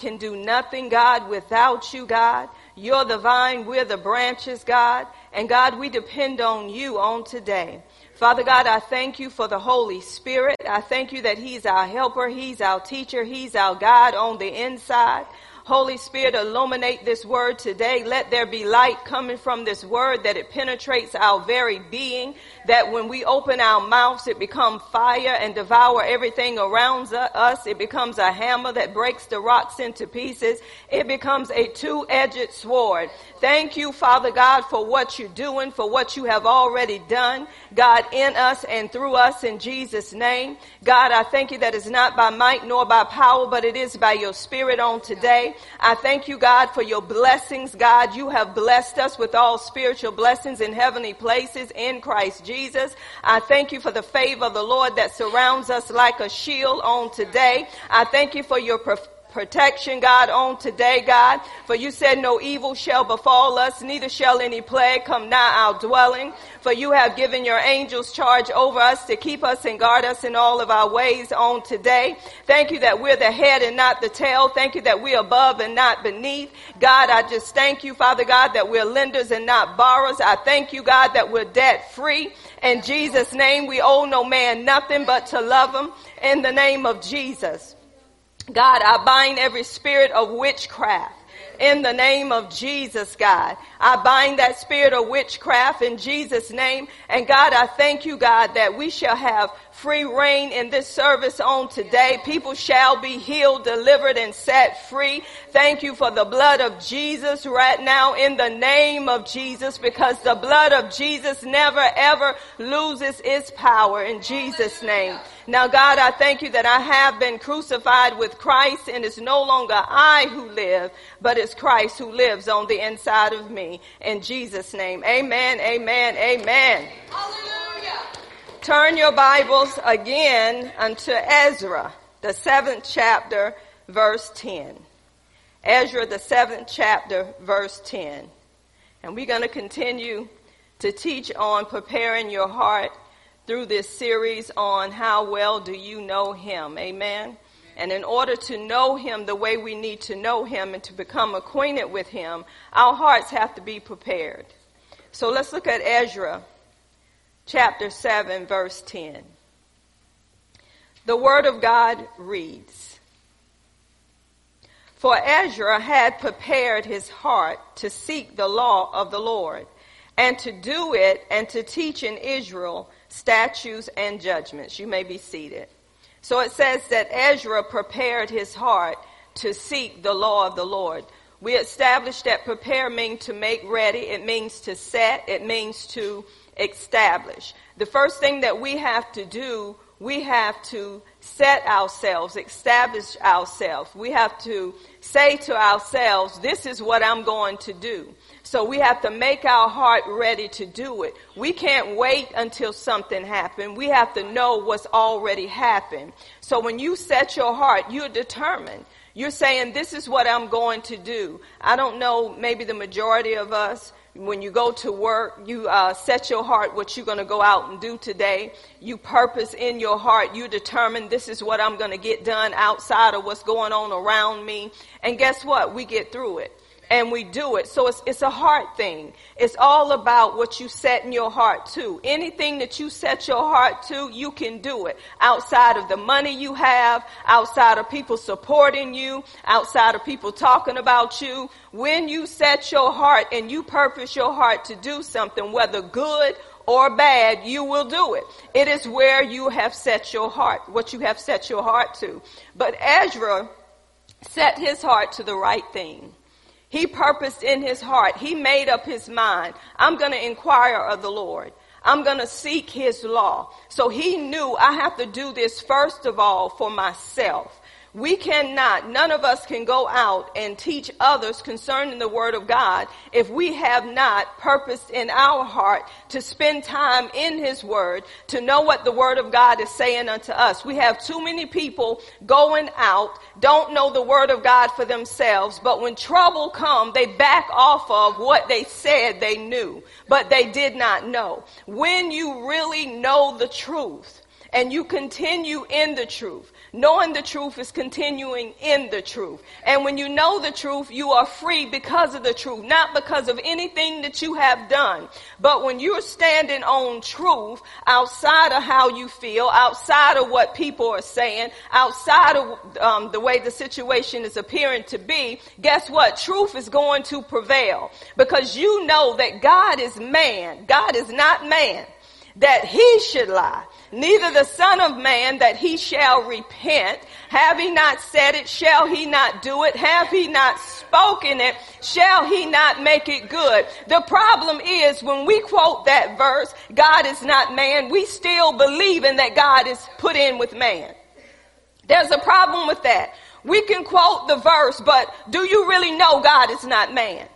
can do nothing, God, without you, God. You're the vine, we're the branches, God. And God, we depend on you on today. Father God, I thank you for the Holy Spirit. I thank you that He's our helper, He's our teacher, He's our God on the inside. Holy Spirit, illuminate this word today. Let there be light coming from this word that it penetrates our very being, that when we open our mouths, it becomes fire and devour everything around us. It becomes a hammer that breaks the rocks into pieces. It becomes a two-edged sword. Thank you, Father God, for what you're doing, for what you have already done, God, in us and through us in Jesus' name. God, I thank you that it's not by might nor by power, but it is by your spirit on today. I thank you, God, for your blessings. God, you have blessed us with all spiritual blessings in heavenly places in Christ Jesus. I thank you for the favor of the Lord that surrounds us like a shield on today. I thank you for your protection, God, on today, God. For you said no evil shall befall us, neither shall any plague come nigh our dwelling. For you have given your angels charge over us to keep us and guard us in all of our ways on today. Thank you that we're the head and not the tail. Thank you that we're above and not beneath. God, I just thank you, Father God, that we're lenders and not borrowers. I thank you, God, that we're debt free. In Jesus' name, we owe no man nothing but to love him in the name of Jesus. God, I bind every spirit of witchcraft in the name of Jesus, God. I bind that spirit of witchcraft in Jesus' name. And God, I thank you, God, that we shall have free reign in this service on today. People shall be healed, delivered, and set free. Thank you for the blood of Jesus right now in the name of Jesus because the blood of Jesus never ever loses its power in Jesus' name. Now God, I thank you that I have been crucified with Christ and it's no longer I who live, but it's Christ who lives on the inside of me. In Jesus' name. Amen, amen, amen. Hallelujah. Turn your Bibles again unto Ezra, the seventh chapter, verse 10. Ezra, the seventh chapter, verse 10. And we're going to continue to teach on preparing your heart through this series on how well do you know him. Amen. And in order to know him the way we need to know him and to become acquainted with him, our hearts have to be prepared. So let's look at Ezra chapter 7, verse 10. The Word of God reads, For Ezra had prepared his heart to seek the law of the Lord, and to do it, and to teach in Israel statutes and judgments. You may be seated. So it says that Ezra prepared his heart to seek the law of the Lord. We established that prepare means to make ready. It means to set. It means to establish. The first thing that we have to do, we have to set ourselves, establish ourselves. We have to say to ourselves, this is what I'm going to do. So we have to make our heart ready to do it. We can't wait until something happens. We have to know what's already happened. So when you set your heart, you're determined. You're saying, this is what I'm going to do. I don't know, maybe the majority of us, when you go to work, you uh, set your heart what you're going to go out and do today. You purpose in your heart. You determine this is what I'm going to get done outside of what's going on around me. And guess what? We get through it and we do it. So it's, it's a heart thing. It's all about what you set in your heart to. Anything that you set your heart to, you can do it. Outside of the money you have, outside of people supporting you, outside of people talking about you. When you set your heart and you purpose your heart to do something, whether good or bad, you will do it. It is where you have set your heart, what you have set your heart to. But Ezra set his heart to the right thing. He purposed in his heart. He made up his mind. I'm going to inquire of the Lord. I'm going to seek his law. So he knew I have to do this first of all for myself. We cannot, none of us can go out and teach others concerning the Word of God if we have not purposed in our heart to spend time in His Word to know what the Word of God is saying unto us. We have too many people going out, don't know the Word of God for themselves, but when trouble comes, they back off of what they said they knew, but they did not know. When you really know the truth, and you continue in the truth, Knowing the truth is continuing in the truth. And when you know the truth, you are free because of the truth, not because of anything that you have done. But when you're standing on truth outside of how you feel, outside of what people are saying, outside of um, the way the situation is appearing to be, guess what? Truth is going to prevail because you know that God is man. God is not man that he should lie neither the son of man that he shall repent. Have he not said it? Shall he not do it? Have he not spoken it? Shall he not make it good? The problem is when we quote that verse, God is not man, we still believing that God is put in with man. There's a problem with that. We can quote the verse, but do you really know God is not man?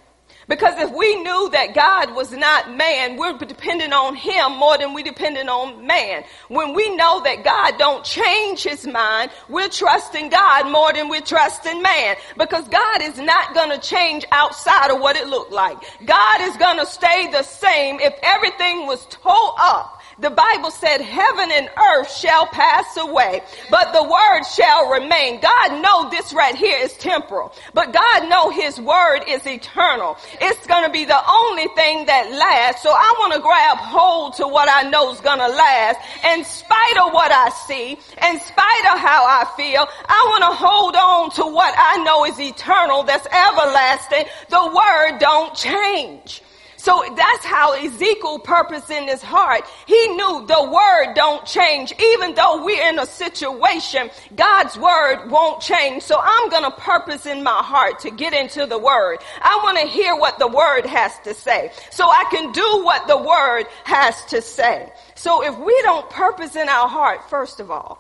Because if we knew that God was not man, we're dependent on him more than we dependent on man. When we know that God don't change his mind, we're trusting God more than we're trusting man. Because God is not going to change outside of what it looked like. God is going to stay the same if everything was tore up the Bible said heaven and earth shall pass away, but the word shall remain. God know this right here is temporal, but God know his word is eternal. It's going to be the only thing that lasts. So I want to grab hold to what I know is going to last in spite of what I see, in spite of how I feel. I want to hold on to what I know is eternal, that's everlasting. The word don't change. So that's how Ezekiel purposed in his heart. He knew the word don't change. Even though we're in a situation, God's word won't change. So I'm going to purpose in my heart to get into the word. I want to hear what the word has to say so I can do what the word has to say. So if we don't purpose in our heart, first of all,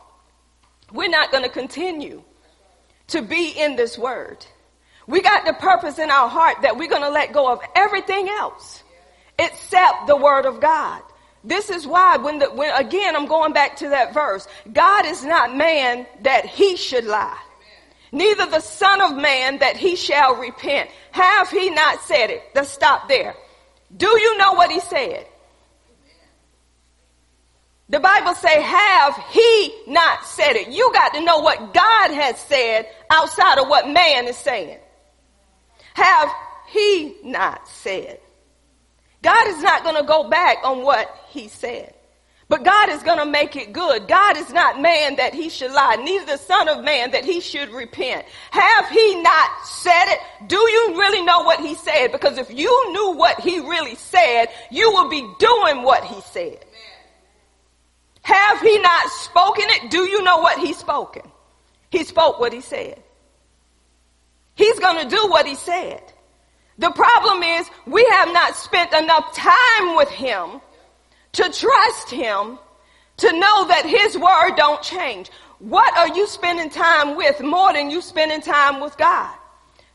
we're not going to continue to be in this word. We got the purpose in our heart that we're going to let go of everything else except the word of God. This is why when the, when again, I'm going back to that verse. God is not man that he should lie. Neither the son of man that he shall repent. Have he not said it? Let's stop there. Do you know what he said? The Bible say, have he not said it? You got to know what God has said outside of what man is saying. Have he not said? God is not going to go back on what he said. But God is going to make it good. God is not man that he should lie, neither the son of man that he should repent. Have he not said it? Do you really know what he said? Because if you knew what he really said, you would be doing what he said. Have he not spoken it? Do you know what he's spoken? He spoke what he said. He's going to do what he said. The problem is we have not spent enough time with him to trust him to know that his word don't change. What are you spending time with more than you spending time with God?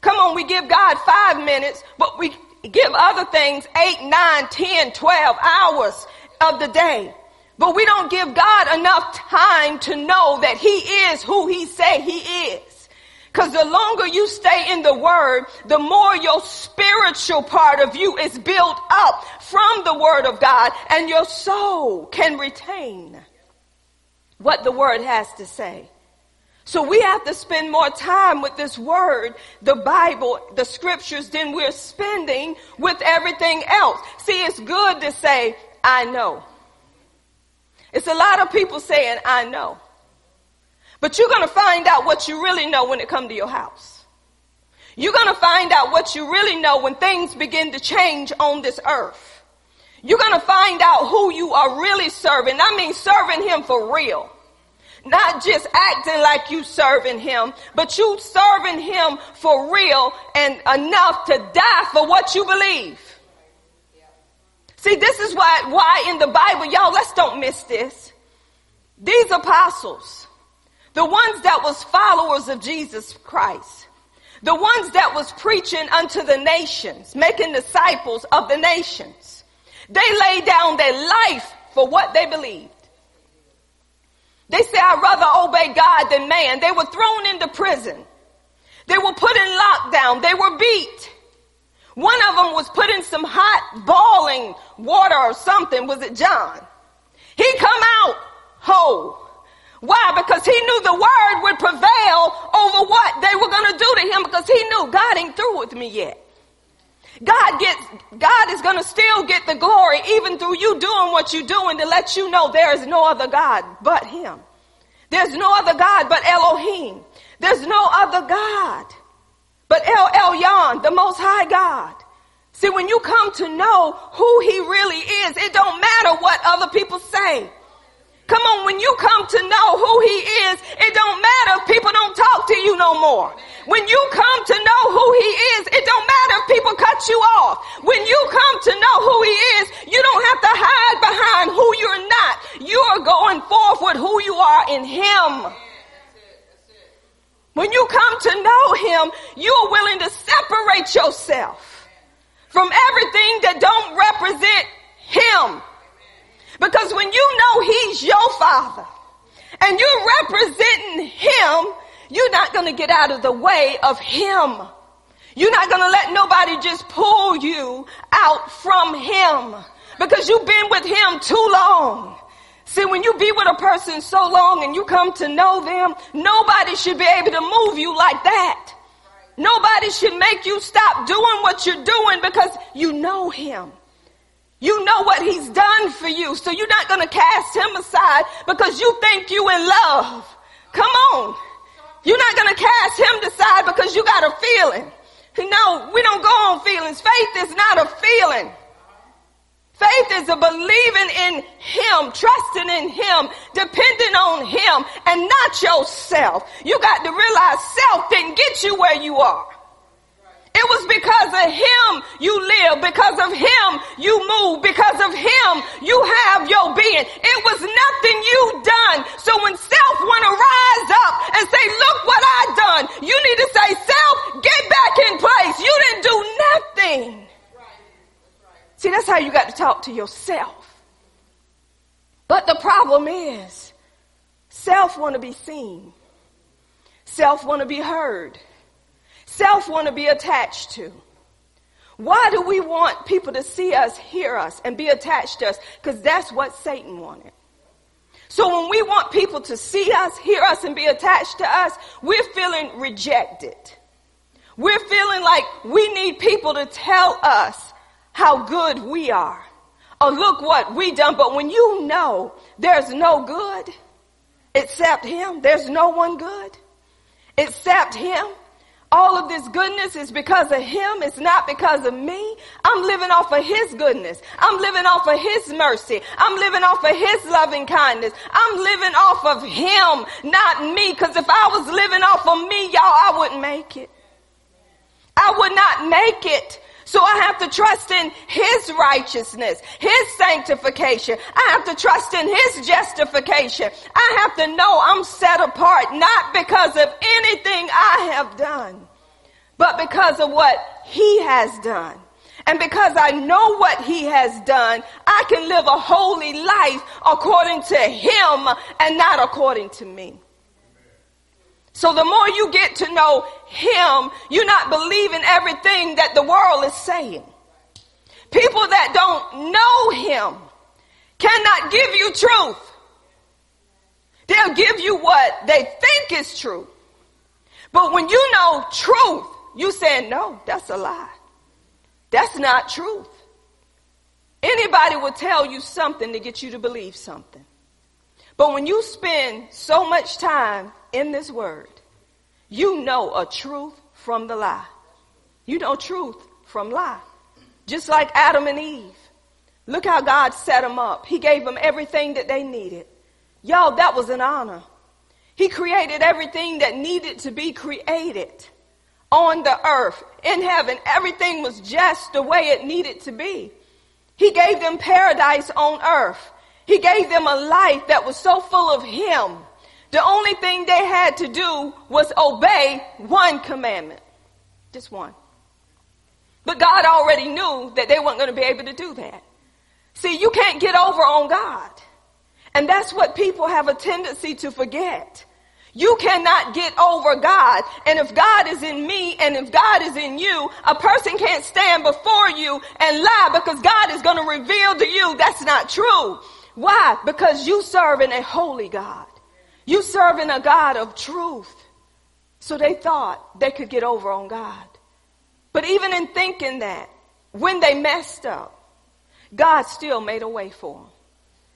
Come on, we give God five minutes, but we give other things eight, nine, ten, twelve hours of the day. But we don't give God enough time to know that he is who he say he is. Cause the longer you stay in the word, the more your spiritual part of you is built up from the word of God and your soul can retain what the word has to say. So we have to spend more time with this word, the Bible, the scriptures than we're spending with everything else. See, it's good to say, I know. It's a lot of people saying, I know. But you're going to find out what you really know when it comes to your house. You're going to find out what you really know when things begin to change on this earth. You're going to find out who you are really serving. I mean, serving him for real. Not just acting like you serving him, but you serving him for real and enough to die for what you believe. See, this is why, why in the Bible, y'all, let's don't miss this. These apostles, the ones that was followers of Jesus Christ. The ones that was preaching unto the nations, making disciples of the nations. They laid down their life for what they believed. They said, I'd rather obey God than man. They were thrown into prison. They were put in lockdown. They were beat. One of them was put in some hot boiling water or something. Was it John? He come out whole. Why? Because he knew the word would prevail over what they were going to do to him because he knew God ain't through with me yet. God gets, God is going to still get the glory even through you doing what you're doing to let you know there is no other God but him. There's no other God but Elohim. There's no other God but El Elyon, the most high God. See, when you come to know who he really is, it don't matter what other people say. Come on, when you come to know who he is, it don't matter if people don't talk to you no more. When you come to know who he is, it don't matter if people cut you off. When you come to know who he is, you don't have to hide behind who you're not. You are going forth with who you are in him. When you come to know him, you are willing to separate yourself from everything that don't represent him. Because when you know he's your father and you're representing him, you're not going to get out of the way of him. You're not going to let nobody just pull you out from him because you've been with him too long. See, when you be with a person so long and you come to know them, nobody should be able to move you like that. Nobody should make you stop doing what you're doing because you know him. You know what he's done for you. So you're not going to cast him aside because you think you in love. Come on. You're not going to cast him aside because you got a feeling. No, we don't go on feelings. Faith is not a feeling. Faith is a believing in him, trusting in him, depending on him and not yourself. You got to realize self didn't get you where you are. It was because of him you live, because of him you move, because of him you have your being. It was nothing you done. So when self want to rise up and say, look what I done, you need to say, self, get back in place. You didn't do nothing. See, that's how you got to talk to yourself. But the problem is, self want to be seen. Self want to be heard self want to be attached to. Why do we want people to see us, hear us, and be attached to us? Because that's what Satan wanted. So when we want people to see us, hear us, and be attached to us, we're feeling rejected. We're feeling like we need people to tell us how good we are. Or look what we done. But when you know there's no good except him, there's no one good except him, all of this goodness is because of him. It's not because of me. I'm living off of his goodness. I'm living off of his mercy. I'm living off of his loving kindness. I'm living off of him, not me. Cause if I was living off of me, y'all, I wouldn't make it. I would not make it. So I have to trust in His righteousness, His sanctification. I have to trust in His justification. I have to know I'm set apart, not because of anything I have done, but because of what He has done. And because I know what he has done, I can live a holy life according to him and not according to me. So the more you get to know him, you're not believing everything that the world is saying. People that don't know him cannot give you truth. They'll give you what they think is true. But when you know truth, you say, no, that's a lie. That's not truth. Anybody will tell you something to get you to believe something. But when you spend so much time in this word, you know a truth from the lie. You know truth from lie. Just like Adam and Eve. Look how God set them up. He gave them everything that they needed. Y'all, that was an honor. He created everything that needed to be created on the earth, in heaven. Everything was just the way it needed to be. He gave them paradise on earth. He gave them a life that was so full of Him the only thing they had to do was obey one commandment. Just one. But God already knew that they weren't going to be able to do that. See, you can't get over on God. And that's what people have a tendency to forget. You cannot get over God. And if God is in me and if God is in you, a person can't stand before you and lie because God is going to reveal to you that's not true. Why? Because you serve in a holy God. You serving a God of truth. So they thought they could get over on God. But even in thinking that, when they messed up, God still made a way for them.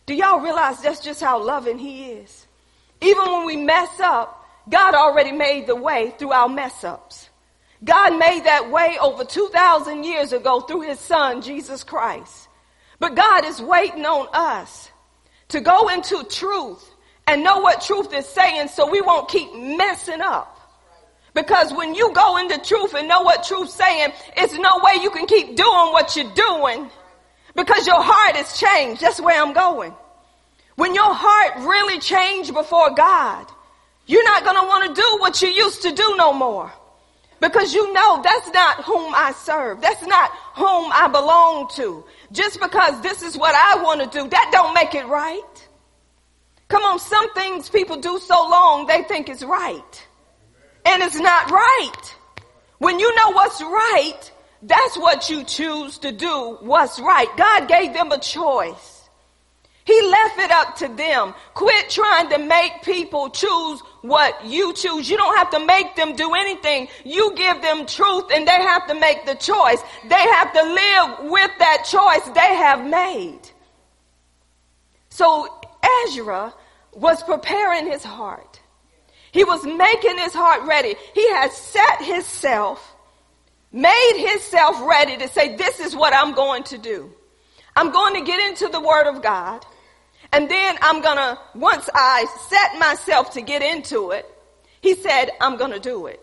Do y'all realize that's just how loving He is? Even when we mess up, God already made the way through our mess ups. God made that way over 2,000 years ago through His Son, Jesus Christ. But God is waiting on us to go into truth and know what truth is saying so we won't keep messing up. Because when you go into truth and know what truth's saying, it's no way you can keep doing what you're doing because your heart has changed. That's where I'm going. When your heart really changed before God, you're not going to want to do what you used to do no more. Because you know that's not whom I serve. That's not whom I belong to. Just because this is what I want to do, that don't make it right. Come on, some things people do so long they think it's right. And it's not right. When you know what's right, that's what you choose to do, what's right. God gave them a choice. He left it up to them. Quit trying to make people choose what you choose. You don't have to make them do anything. You give them truth and they have to make the choice. They have to live with that choice they have made. So Ezra was preparing his heart. He was making his heart ready. He had set himself, made himself ready to say, this is what I'm going to do. I'm going to get into the word of God. And then I'm gonna, once I set myself to get into it, he said, I'm gonna do it.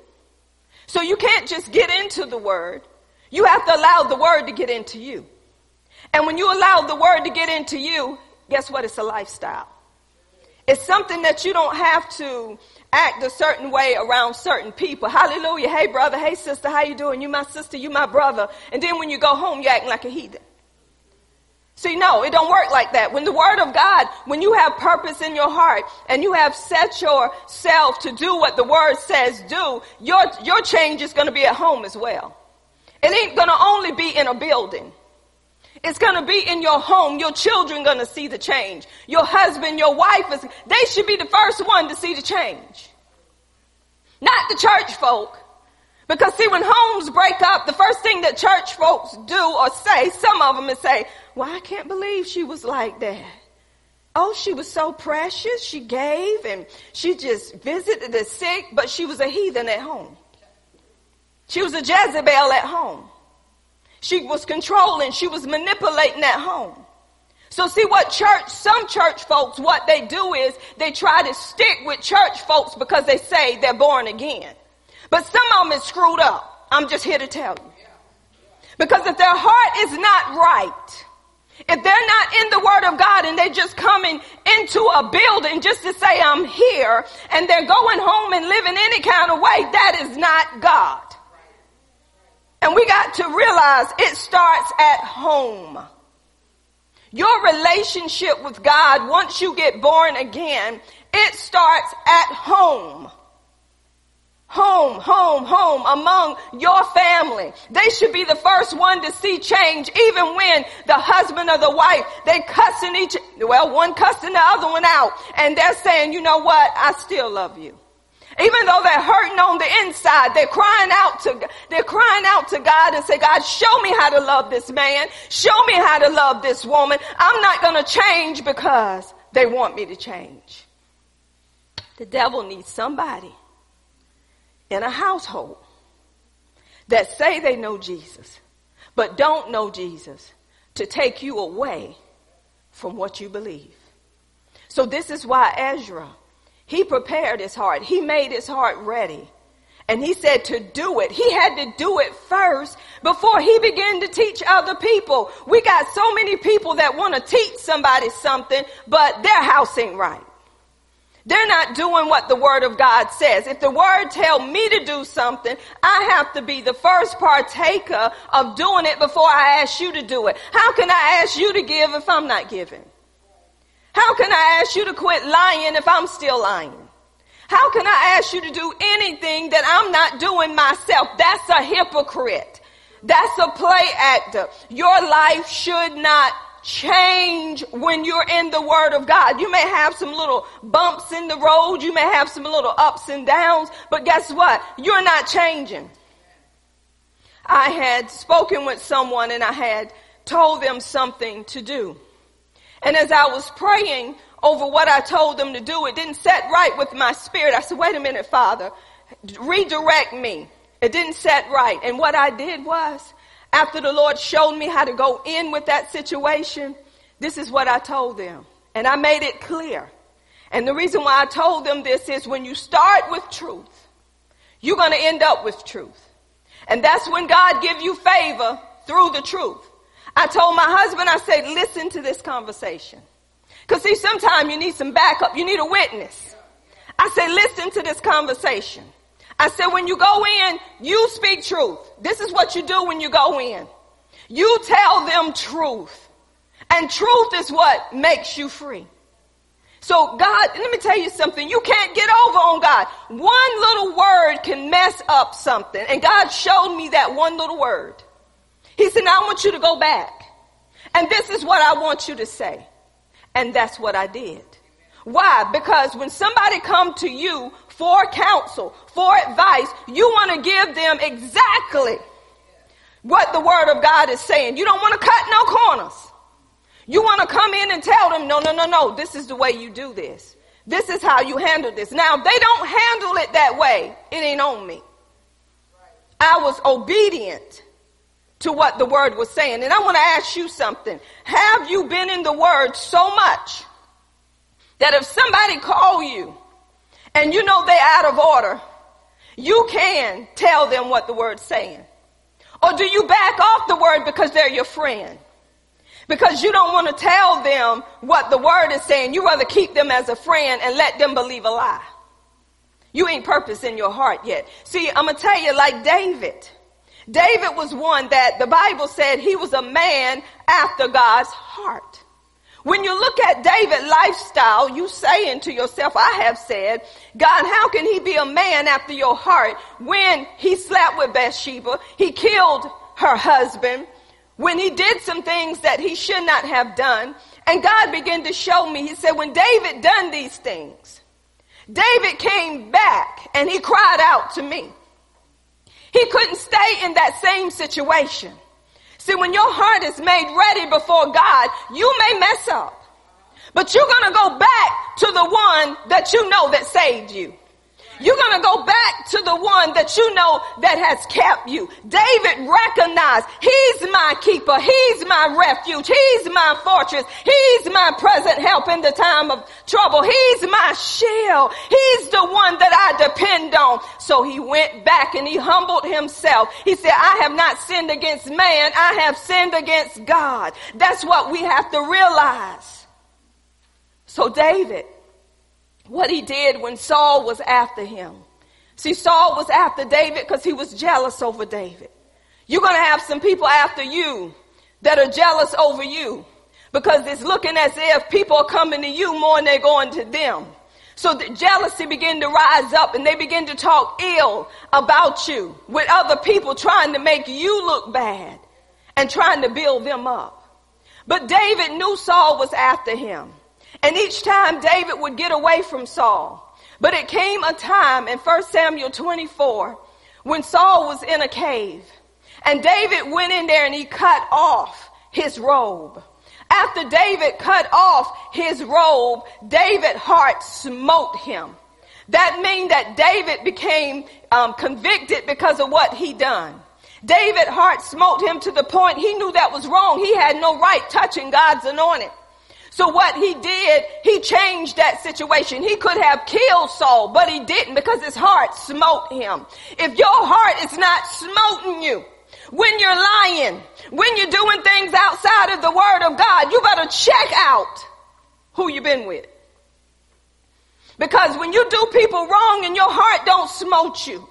So you can't just get into the word. You have to allow the word to get into you. And when you allow the word to get into you, guess what? It's a lifestyle. It's something that you don't have to act a certain way around certain people. Hallelujah. Hey brother, hey sister, how you doing? You my sister, you my brother. And then when you go home, you're acting like a heathen. See, no, it don't work like that. When the word of God, when you have purpose in your heart and you have set yourself to do what the word says do, your, your change is going to be at home as well. It ain't going to only be in a building. It's going to be in your home. Your children going to see the change. Your husband, your wife is, they should be the first one to see the change. Not the church folk. Because see, when homes break up, the first thing that church folks do or say, some of them is say, well, I can't believe she was like that. Oh, she was so precious. She gave and she just visited the sick, but she was a heathen at home. She was a Jezebel at home. She was controlling. She was manipulating at home. So see what church, some church folks, what they do is they try to stick with church folks because they say they're born again. But some of them is screwed up. I'm just here to tell you. Because if their heart is not right, if they're not in the word of God and they're just coming into a building just to say I'm here and they're going home and living any kind of way, that is not God. And we got to realize it starts at home. Your relationship with God, once you get born again, it starts at home home, home, home among your family. They should be the first one to see change even when the husband or the wife, they cussing each, well, one cussing the other one out and they're saying, you know what? I still love you. Even though they're hurting on the inside, they're crying out to, they're crying out to God and say, God, show me how to love this man. Show me how to love this woman. I'm not going to change because they want me to change. The devil needs somebody in a household that say they know Jesus, but don't know Jesus to take you away from what you believe. So this is why Ezra, he prepared his heart. He made his heart ready. And he said to do it. He had to do it first before he began to teach other people. We got so many people that want to teach somebody something, but their house ain't right. They're not doing what the word of God says. If the word tell me to do something, I have to be the first partaker of doing it before I ask you to do it. How can I ask you to give if I'm not giving? How can I ask you to quit lying if I'm still lying? How can I ask you to do anything that I'm not doing myself? That's a hypocrite. That's a play actor. Your life should not change when you're in the Word of God. You may have some little bumps in the road. You may have some little ups and downs, but guess what? You're not changing. I had spoken with someone and I had told them something to do. And as I was praying over what I told them to do, it didn't set right with my spirit. I said, wait a minute, Father, redirect me. It didn't set right. And what I did was, after the Lord showed me how to go in with that situation, this is what I told them. And I made it clear. And the reason why I told them this is when you start with truth, you're going to end up with truth. And that's when God give you favor through the truth. I told my husband, I said, listen to this conversation. Cause see, sometimes you need some backup. You need a witness. I said, listen to this conversation. I said, when you go in, you speak truth. This is what you do when you go in. You tell them truth. And truth is what makes you free. So God, let me tell you something. You can't get over on God. One little word can mess up something. And God showed me that one little word. He said, now I want you to go back. And this is what I want you to say. And that's what I did. Why? Because when somebody come to you for counsel, for advice, you want to give them exactly what the word of God is saying. You don't want to cut no corners. You want to come in and tell them, no, no, no, no, this is the way you do this. This is how you handle this. Now, if they don't handle it that way. It ain't on me. I was obedient to what the word was saying. And I want to ask you something. Have you been in the word so much that if somebody call you and you know they're out of order, you can tell them what the word's saying. Or do you back off the word because they're your friend? Because you don't want to tell them what the word is saying. You rather keep them as a friend and let them believe a lie. You ain't purpose in your heart yet. See, I'm going to tell you like David. David was one that the Bible said he was a man after God's heart. When you look at David's lifestyle, you saying to yourself, I have said, God, how can he be a man after your heart when he slept with Bathsheba? He killed her husband when he did some things that he should not have done. And God began to show me, he said, when David done these things, David came back and he cried out to me. He couldn't stay in that same situation. See, when your heart is made ready before God, you may mess up. But you're gonna go back to the one that you know that saved you. You're going to go back to the one that you know that has kept you. David recognized he's my keeper. He's my refuge. He's my fortress. He's my present help in the time of trouble. He's my shield. He's the one that I depend on. So he went back and he humbled himself. He said, I have not sinned against man. I have sinned against God. That's what we have to realize. So David, what he did when Saul was after him. See, Saul was after David because he was jealous over David. You're going to have some people after you that are jealous over you because it's looking as if people are coming to you more than they're going to them. So the jealousy began to rise up and they begin to talk ill about you with other people trying to make you look bad and trying to build them up. But David knew Saul was after him. And each time David would get away from Saul. But it came a time in 1 Samuel 24 when Saul was in a cave and David went in there and he cut off his robe. After David cut off his robe, David's heart smote him. That means that David became um, convicted because of what he done. David's heart smote him to the point he knew that was wrong. He had no right touching God's anointed. So what he did, he changed that situation. He could have killed Saul, but he didn't because his heart smote him. If your heart is not smoting you, when you're lying, when you're doing things outside of the word of God, you better check out who you've been with. Because when you do people wrong and your heart don't smote you,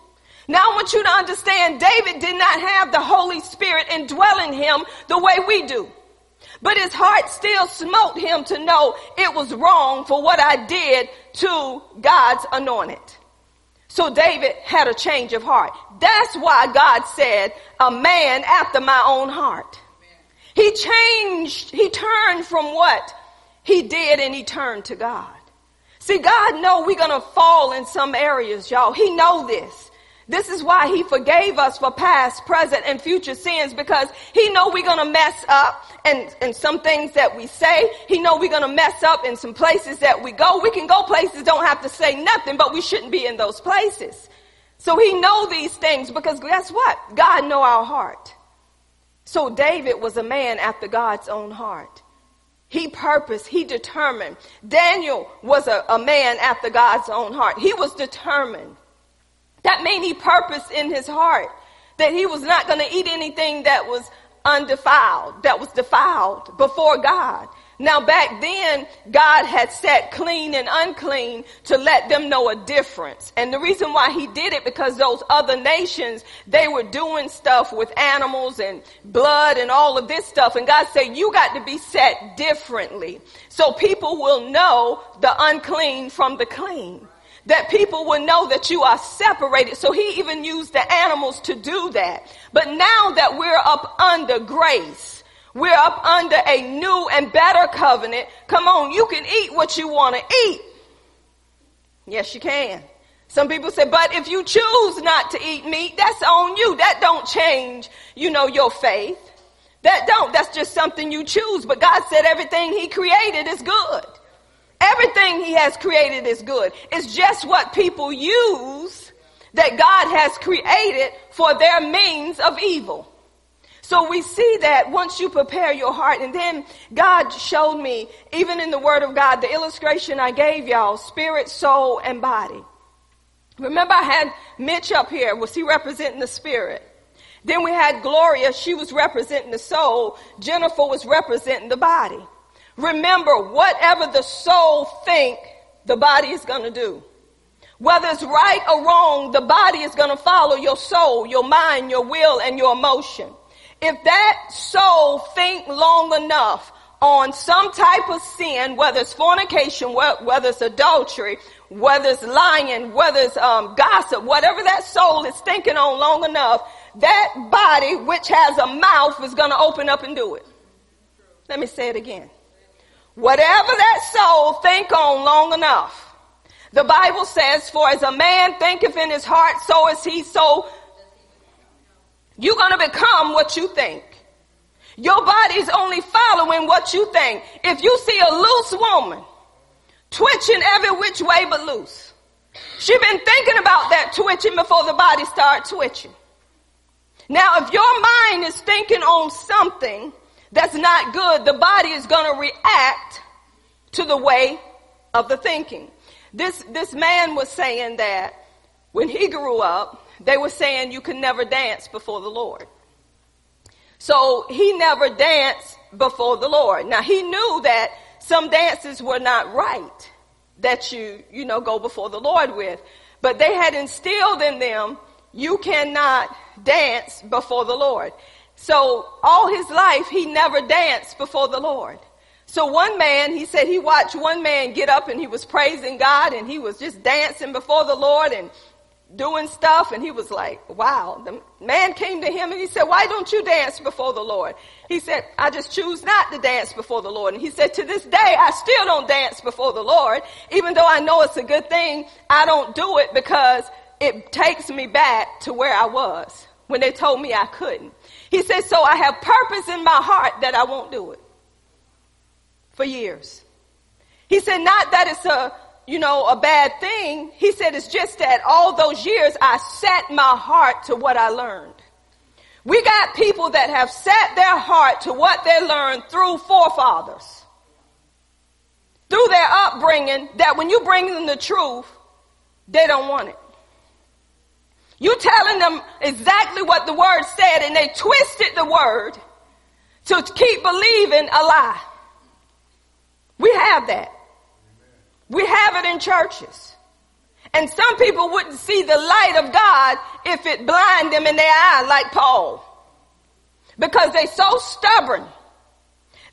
now I want you to understand David did not have the Holy Spirit indwelling him the way we do. But his heart still smote him to know it was wrong for what I did to God's anointed. So David had a change of heart. That's why God said, a man after my own heart. He changed, he turned from what he did and he turned to God. See, God know we're going to fall in some areas, y'all. He know this. This is why he forgave us for past, present, and future sins because he know we're gonna mess up and, and some things that we say. He know we're gonna mess up in some places that we go. We can go places, don't have to say nothing, but we shouldn't be in those places. So he know these things because guess what? God know our heart. So David was a man after God's own heart. He purposed, he determined. Daniel was a, a man after God's own heart. He was determined. That made he purpose in his heart that he was not going to eat anything that was undefiled, that was defiled before God. Now back then, God had set clean and unclean to let them know a difference. And the reason why he did it because those other nations, they were doing stuff with animals and blood and all of this stuff. And God said, you got to be set differently. So people will know the unclean from the clean that people will know that you are separated. So he even used the animals to do that. But now that we're up under grace, we're up under a new and better covenant. Come on, you can eat what you want to eat. Yes, you can. Some people say, but if you choose not to eat meat, that's on you. That don't change, you know, your faith. That don't. That's just something you choose. But God said everything he created is good. Everything he has created is good. It's just what people use that God has created for their means of evil. So we see that once you prepare your heart, and then God showed me, even in the Word of God, the illustration I gave y'all, spirit, soul, and body. Remember I had Mitch up here. Was he representing the spirit? Then we had Gloria. She was representing the soul. Jennifer was representing the body. Remember, whatever the soul think, the body is going to do. Whether it's right or wrong, the body is going to follow your soul, your mind, your will, and your emotion. If that soul think long enough on some type of sin, whether it's fornication, whether it's adultery, whether it's lying, whether it's um, gossip, whatever that soul is thinking on long enough, that body, which has a mouth, is going to open up and do it. Let me say it again. Whatever that soul think on long enough. The Bible says, for as a man thinketh in his heart, so is he. So you're going to become what you think. Your body's only following what you think. If you see a loose woman twitching every which way but loose, she been thinking about that twitching before the body start twitching. Now, if your mind is thinking on something that's not good, the body is going to react to the way of the thinking. This, this man was saying that when he grew up, they were saying you can never dance before the Lord. So he never danced before the Lord. Now he knew that some dances were not right that you, you know, go before the Lord with. But they had instilled in them, you cannot dance before the Lord. So all his life, he never danced before the Lord. So one man, he said he watched one man get up and he was praising God and he was just dancing before the Lord and doing stuff and he was like, wow. The man came to him and he said, why don't you dance before the Lord? He said, I just choose not to dance before the Lord. And he said, to this day, I still don't dance before the Lord. Even though I know it's a good thing, I don't do it because it takes me back to where I was when they told me I couldn't. He said, so I have purpose in my heart that I won't do it for years. He said, not that it's a, you know, a bad thing. He said, it's just that all those years I set my heart to what I learned. We got people that have set their heart to what they learned through forefathers. Through their upbringing, that when you bring them the truth, they don't want it. You telling them exactly what the word said and they twisted the word to keep believing a lie. We have that. We have it in churches. And some people wouldn't see the light of God if it blind them in their eye like Paul. Because they so stubborn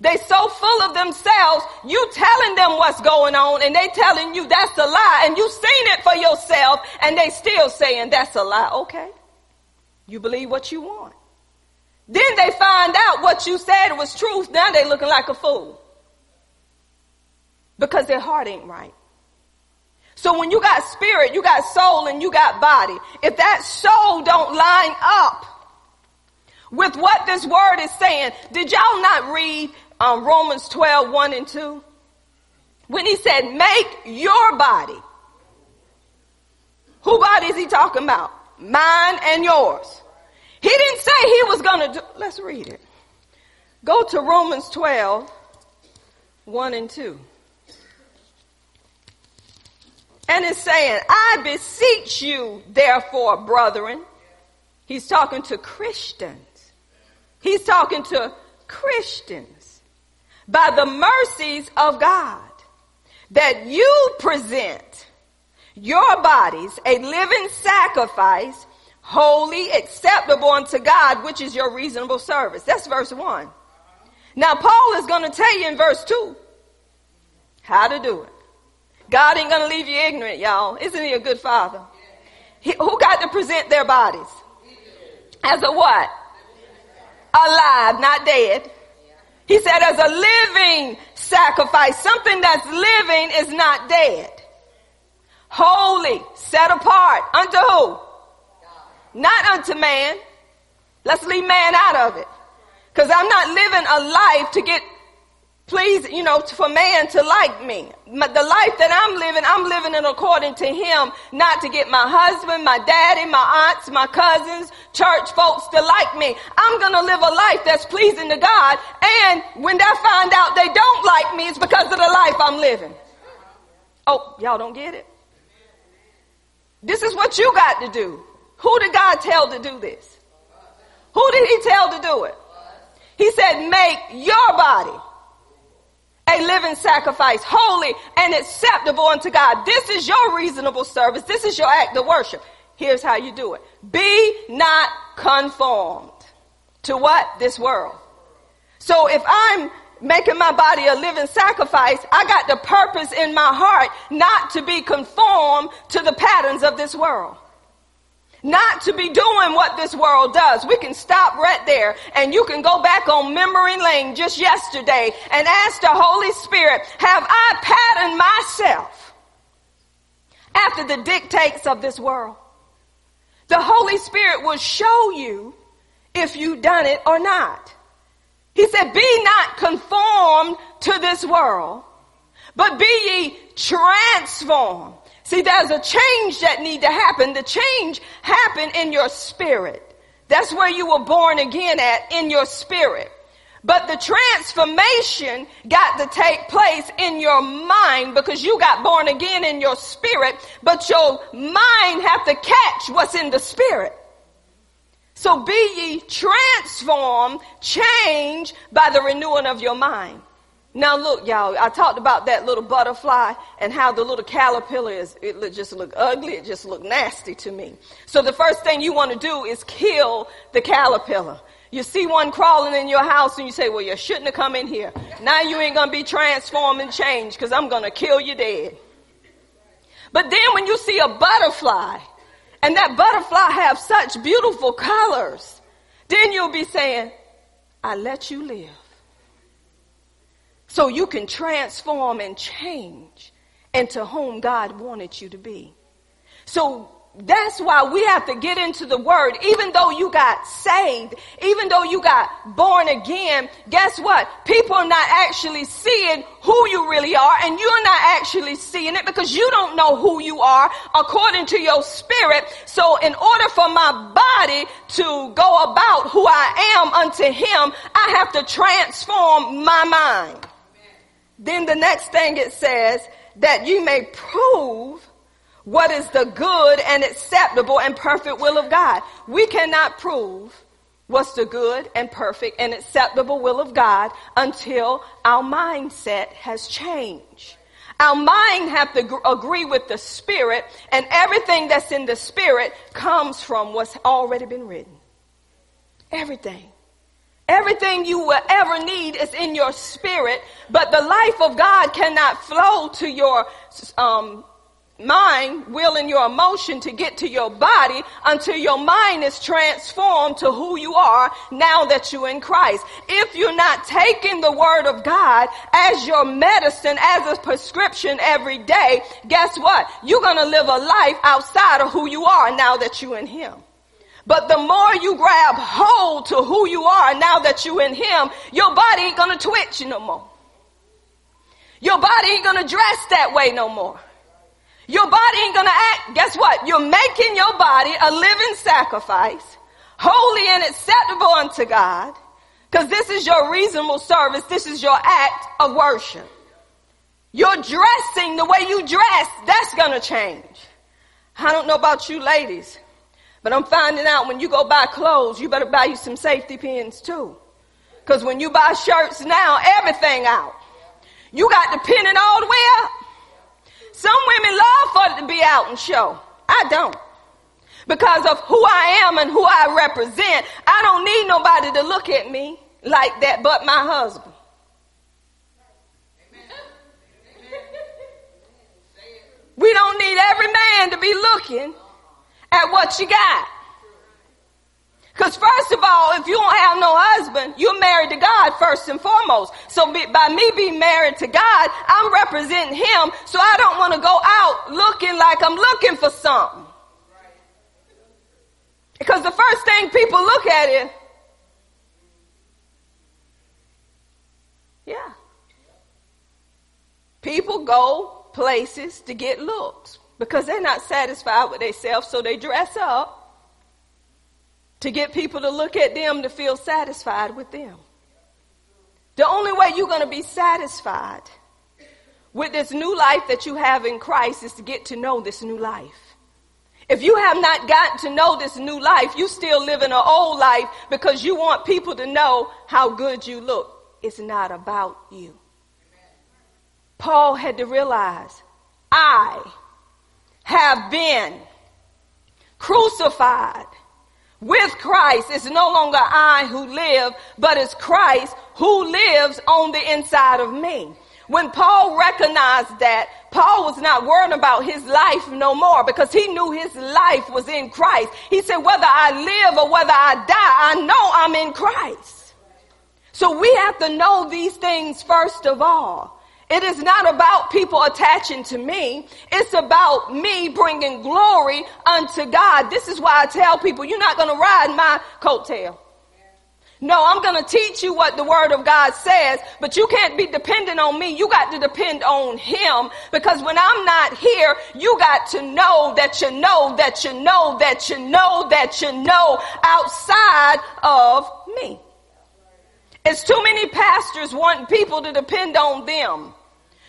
they so full of themselves, you telling them what's going on and they telling you that's a lie and you seen it for yourself and they still saying that's a lie. Okay. You believe what you want. Then they find out what you said was truth. Now they looking like a fool. Because their heart ain't right. So when you got spirit, you got soul, and you got body. If that soul don't line up with what this word is saying, did y'all not read um, Romans 12, 1 and 2? When he said, make your body. Who body is he talking about? Mine and yours. He didn't say he was going to do, let's read it. Go to Romans 12, 1 and 2. And it's saying, I beseech you, therefore, brethren. He's talking to Christians. He's talking to Christians. By the mercies of God, that you present your bodies a living sacrifice, holy, acceptable unto God, which is your reasonable service. That's verse 1. Now, Paul is going to tell you in verse 2 how to do it. God ain't going to leave you ignorant, y'all. Isn't he a good father? He, who got to present their bodies? As a what? Alive, not dead. He said as a living sacrifice. Something that's living is not dead. Holy, set apart. Unto who? Not unto man. Let's leave man out of it. Cause I'm not living a life to get please, you know, for man to like me. The life that I'm living, I'm living it according to him, not to get my husband, my daddy, my aunts, my cousins, church folks to like me. I'm going to live a life that's pleasing to God. And when they find out they don't like me, it's because of the life I'm living. Oh, y'all don't get it? This is what you got to do. Who did God tell to do this? Who did he tell to do it? He said, make your body a living sacrifice, holy and acceptable unto God. This is your reasonable service. This is your act of worship. Here's how you do it. Be not conformed to what? This world. So if I'm making my body a living sacrifice, I got the purpose in my heart not to be conformed to the patterns of this world not to be doing what this world does. We can stop right there and you can go back on memory lane just yesterday and ask the Holy Spirit, have I patterned myself after the dictates of this world? The Holy Spirit will show you if you've done it or not. He said, be not conformed to this world, but be ye transformed See, there's a change that need to happen. The change happened in your spirit. That's where you were born again at, in your spirit. But the transformation got to take place in your mind because you got born again in your spirit, but your mind have to catch what's in the spirit. So be ye transformed, changed by the renewing of your mind. Now look, y'all, I talked about that little butterfly and how the little caterpillar is, it just look ugly. It just look nasty to me. So the first thing you want to do is kill the caterpillar. You see one crawling in your house and you say, well, you shouldn't have come in here. Now you ain't going to be transformed and changed because I'm going to kill you dead. But then when you see a butterfly and that butterfly have such beautiful colors, then you'll be saying, I let you live so you can transform and change into whom God wanted you to be. So that's why we have to get into the word. Even though you got saved, even though you got born again, guess what? People are not actually seeing who you really are and you're not actually seeing it because you don't know who you are according to your spirit. So in order for my body to go about who I am unto him, I have to transform my mind. Then the next thing it says that you may prove what is the good and acceptable and perfect will of God. We cannot prove what's the good and perfect and acceptable will of God until our mindset has changed. Our mind have to agree with the spirit and everything that's in the spirit comes from what's already been written. Everything. Everything you will ever need is in your spirit, but the life of God cannot flow to your um, mind, will, and your emotion to get to your body until your mind is transformed to who you are now that you're in Christ. If you're not taking the word of God as your medicine, as a prescription every day, guess what? You're going to live a life outside of who you are now that you're in Him. But the more you grab hold to who you are now that you're in Him, your body ain't to twitch no more. Your body ain't to dress that way no more. Your body ain't gonna act. Guess what? You're making your body a living sacrifice, holy and acceptable unto God, because this is your reasonable service. This is your act of worship. Your dressing, the way you dress, that's gonna change. I don't know about you ladies, but I'm finding out when you go buy clothes, you better buy you some safety pins too. Cause when you buy shirts now, everything out. You got the pinning all the way up. Some women love for it to be out and show. I don't. Because of who I am and who I represent, I don't need nobody to look at me like that but my husband. We don't need every man to be looking at what you got. Because first of all, if you don't have no husband, you're married to God first and foremost. So be, by me being married to God, I'm representing Him. So I don't want to go out looking like I'm looking for something. Because the first thing people look at is, yeah. People go places to get looks because they're not satisfied with themselves, so they dress up to get people to look at them to feel satisfied with them. The only way you're going to be satisfied with this new life that you have in Christ is to get to know this new life. If you have not gotten to know this new life, you still live in an old life because you want people to know how good you look. It's not about you. Paul had to realize, I have been crucified with Christ, it's no longer I who live, but it's Christ who lives on the inside of me. When Paul recognized that, Paul was not worried about his life no more because he knew his life was in Christ. He said, whether I live or whether I die, I know I'm in Christ. So we have to know these things first of all. It is not about people attaching to me. It's about me bringing glory unto God. This is why I tell people, you're not going to ride my coattail. No, I'm going to teach you what the word of God says, but you can't be dependent on me. You got to depend on him because when I'm not here, you got to know that you know that you know that you know that you know outside of me. It's too many pastors wanting people to depend on them.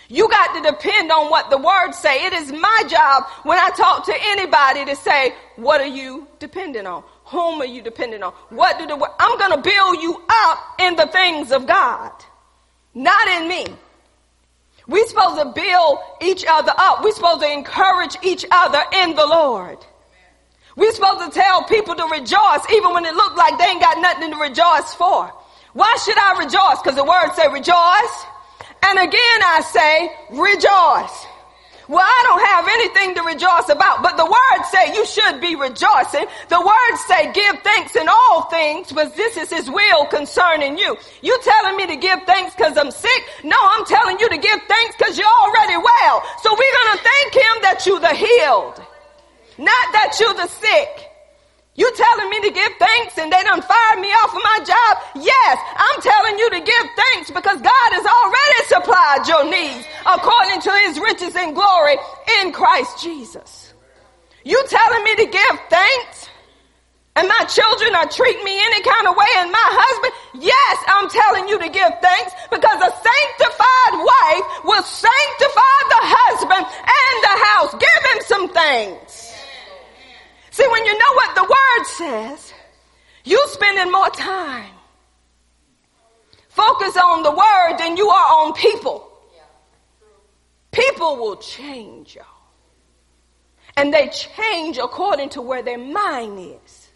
You got to depend on what the words say. It is my job when I talk to anybody to say, what are you dependent on? Whom are you dependent on? What do the, I'm going to build you up in the things of God, not in me. We're supposed to build each other up. We're supposed to encourage each other in the Lord. We're supposed to tell people to rejoice even when it looked like they ain't got nothing to rejoice for. Why should I rejoice? Because the word say rejoice. And again I say rejoice. Well, I don't have anything to rejoice about, but the words say you should be rejoicing. The words say give thanks in all things, but this is his will concerning you. You telling me to give thanks because I'm sick? No, I'm telling you to give thanks because you're already well. So we're going to thank him that you're the healed, not that you're the sick. You telling me to give thanks and they done fired me off of my job? Yes, I'm telling you to give thanks because God has already supplied your needs according to his riches and glory in Christ Jesus. You telling me to give thanks? And my children are treating me any kind of way and my husband? Yes, I'm telling you to give thanks because a sanctified wife will sanctify the husband and the house. Give him some thanks. See, when you know what the word says, you spending more time focus on the word than you are on people. People will change y'all. And they change according to where their mind is.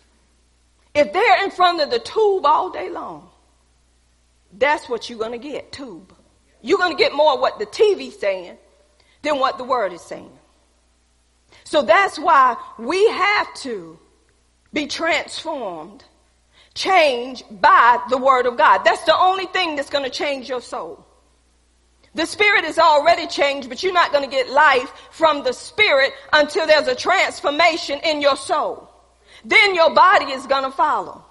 If they're in front of the tube all day long, that's what you're going to get, tube. You're going to get more what the TV's saying than what the word is saying. So that's why we have to be transformed, changed by the word of God. That's the only thing that's going to change your soul. The spirit is already changed, but you're not going to get life from the spirit until there's a transformation in your soul. Then your body is going to follow.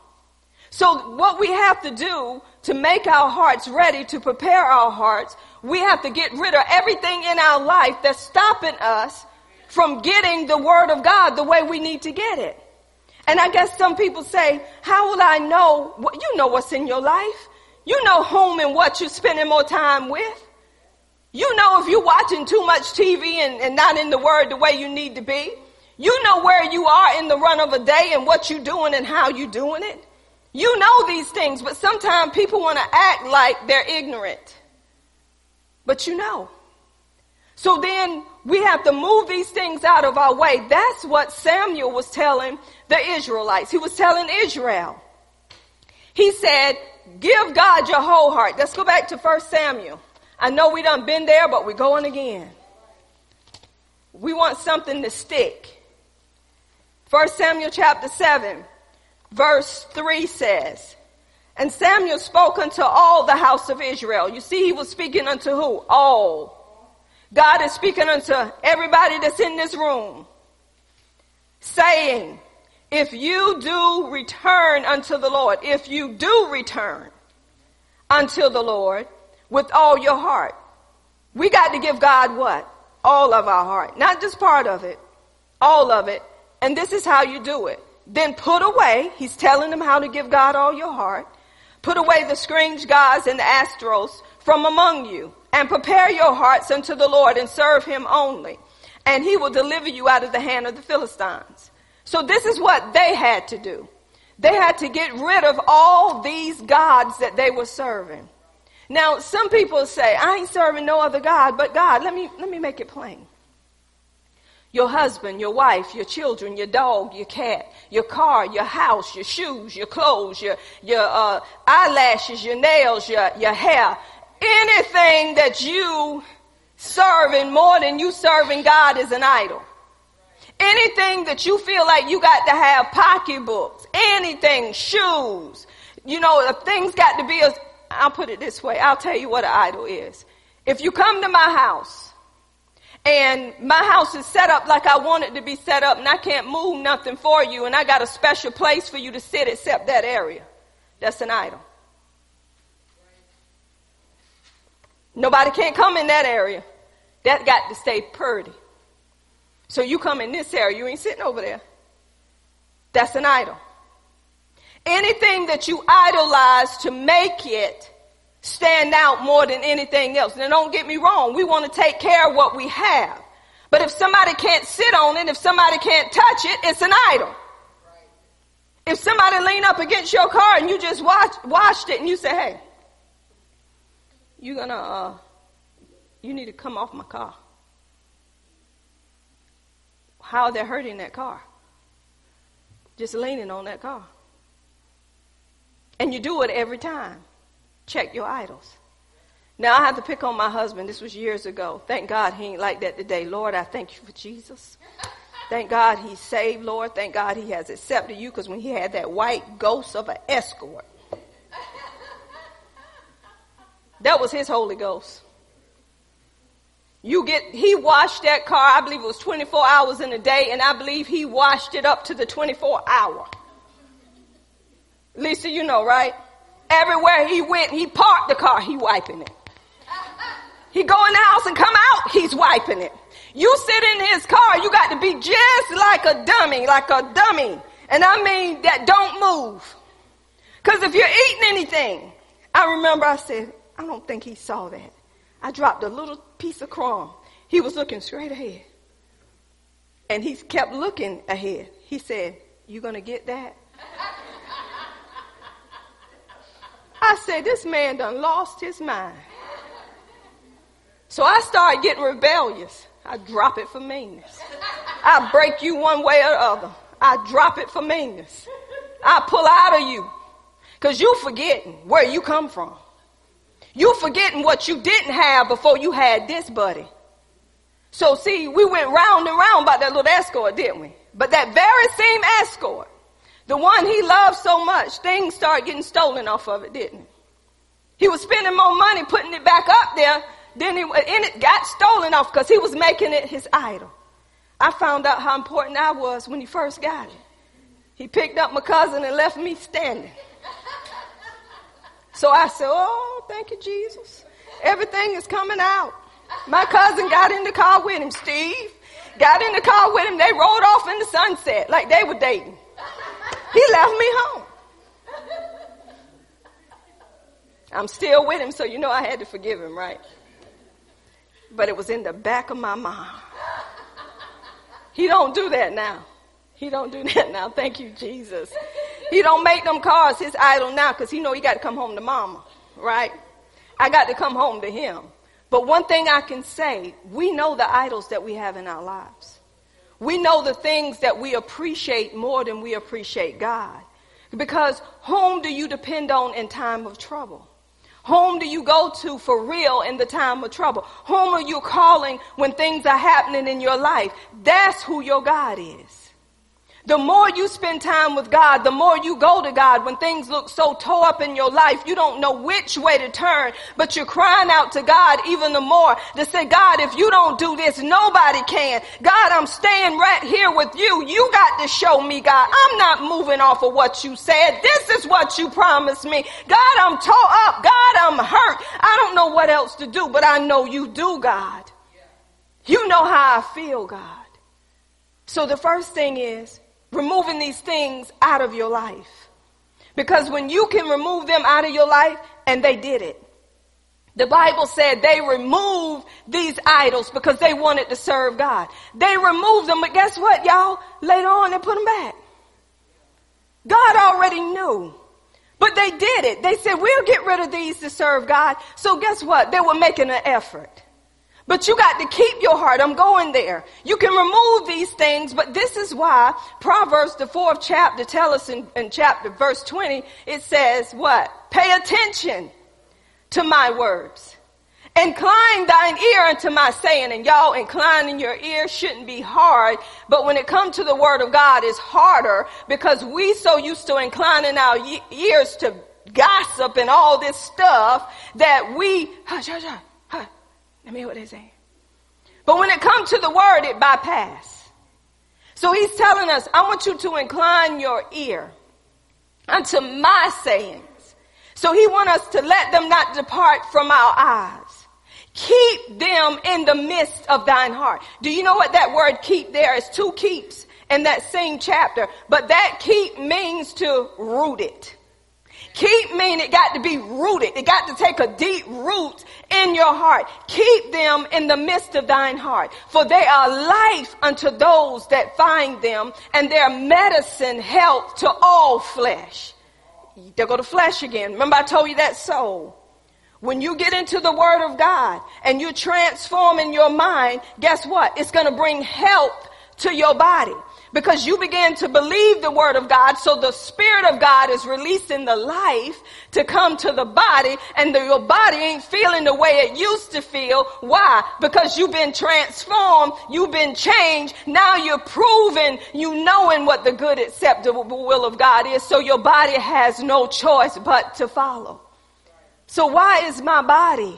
So what we have to do to make our hearts ready, to prepare our hearts, we have to get rid of everything in our life that's stopping us from getting the word of God the way we need to get it. And I guess some people say, how will I know? What, you know what's in your life. You know whom and what you're spending more time with. You know if you're watching too much TV and, and not in the word the way you need to be. You know where you are in the run of a day and what you're doing and how you're doing it. You know these things, but sometimes people want to act like they're ignorant. But you know. So then we have to move these things out of our way. That's what Samuel was telling the Israelites. He was telling Israel. He said, give God your whole heart. Let's go back to 1 Samuel. I know we done been there, but we're going again. We want something to stick. 1 Samuel chapter 7, verse 3 says, And Samuel spoke unto all the house of Israel. You see, he was speaking unto who? All. God is speaking unto everybody that's in this room, saying, if you do return unto the Lord, if you do return unto the Lord, with all your heart. We got to give God what? All of our heart. Not just part of it. All of it. And this is how you do it. Then put away, he's telling them how to give God all your heart. Put away the strange gods and the Ashtaroth from among you and prepare your hearts unto the Lord and serve him only. And he will deliver you out of the hand of the Philistines. So this is what they had to do. They had to get rid of all these gods that they were serving. Now, some people say, I ain't serving no other God but God. Let me, let me make it plain. Your husband, your wife, your children, your dog, your cat, your car, your house, your shoes, your clothes, your, your uh, eyelashes, your nails, your, your hair, anything that you serving more than you serving God is an idol. Anything that you feel like you got to have pocketbooks, anything, shoes, you know, things got to be a, I'll put it this way. I'll tell you what an idol is. If you come to my house and my house is set up like I want it to be set up and I can't move nothing for you and I got a special place for you to sit except that area, that's an idol. Nobody can't come in that area. That got to stay purdy. So you come in this area, you ain't sitting over there. That's an idol. Anything that you idolize to make it stand out more than anything else. Now don't get me wrong. We want to take care of what we have. But if somebody can't sit on it, if somebody can't touch it, it's an idol. If somebody lean up against your car and you just watch, watched it and you say, hey, you're gonna, uh, you need to come off my car. How are they hurting that car? Just leaning on that car. And you do it every time. Check your idols. Now I have to pick on my husband. This was years ago. Thank God he ain't like that today. Lord, I thank you for Jesus. Thank God he's saved, Lord. Thank God he has accepted you because when he had that white ghost of an escort, that was his Holy Ghost. You get, he washed that car, I believe it was 24 hours in a day, and I believe he washed it up to the 24 hour. Lisa, you know, right? Everywhere he went, he parked the car, he wiping it. He go in the house and come out, he's wiping it. You sit in his car, you got to be just like a dummy, like a dummy. And I mean that don't move. Cause if you're eating anything, I remember I said, I don't think he saw that. I dropped a little piece of crumb. He was looking straight ahead. And he kept looking ahead. He said, you gonna get that? I said, this man done lost his mind. So I started getting rebellious. I drop it for meanness. I break you one way or the other. I drop it for meanness. I pull out of you. Cause you forgetting where you come from. You forgetting what you didn't have before you had this buddy. So see, we went round and round about that little escort, didn't we? But that very same escort, the one he loved so much, things started getting stolen off of it, didn't it? He was spending more money putting it back up there than he, and it got stolen off because he was making it his idol. I found out how important I was when he first got it. He picked up my cousin and left me standing. So I said, Oh, thank you, Jesus. Everything is coming out. My cousin got in the car with him, Steve. Got in the car with him. They rode off in the sunset like they were dating. He left me home. I'm still with him, so you know I had to forgive him, right? But it was in the back of my mind. He don't do that now. He don't do that now. Thank you, Jesus. He don't make them cars his idol now because he know he got to come home to mama, right? I got to come home to him. But one thing I can say, we know the idols that we have in our lives. We know the things that we appreciate more than we appreciate God. Because whom do you depend on in time of trouble? Whom do you go to for real in the time of trouble? Whom are you calling when things are happening in your life? That's who your God is. The more you spend time with God, the more you go to God when things look so tore up in your life, you don't know which way to turn, but you're crying out to God even the more to say, God, if you don't do this, nobody can. God, I'm staying right here with you. You got to show me, God. I'm not moving off of what you said. This is what you promised me. God, I'm tore up. God, I'm hurt. I don't know what else to do, but I know you do, God. You know how I feel, God. So the first thing is, removing these things out of your life. Because when you can remove them out of your life, and they did it. The Bible said they removed these idols because they wanted to serve God. They removed them, but guess what, y'all? Later on, they put them back. God already knew. But they did it. They said, we'll get rid of these to serve God. So guess what? They were making an effort. But you got to keep your heart. I'm going there. You can remove these things, but this is why Proverbs, the fourth chapter, tell us in, in chapter verse 20, it says what? Pay attention to my words. Incline thine ear unto my saying, and y'all inclining your ear shouldn't be hard, but when it comes to the word of God, it's harder because we so used to inclining our ears to gossip and all this stuff that we, hush, hush, hush, let me hear what they say. But when it comes to the word, it bypass. So he's telling us, I want you to incline your ear unto my sayings. So he wants us to let them not depart from our eyes. Keep them in the midst of thine heart. Do you know what that word keep there is? Two keeps in that same chapter. But that keep means to root it. Keep mean it got to be rooted. It got to take a deep root in your heart. Keep them in the midst of thine heart. For they are life unto those that find them and their medicine health to all flesh. There go the flesh again. Remember I told you that soul. When you get into the word of God and you transform in your mind, guess what? It's going to bring health to your body because you begin to believe the word of God. So the spirit of God is releasing the life to come to the body and the, your body ain't feeling the way it used to feel. Why? Because you've been transformed. You've been changed. Now you're proven you knowing what the good acceptable will of God is. So your body has no choice but to follow. So why is my body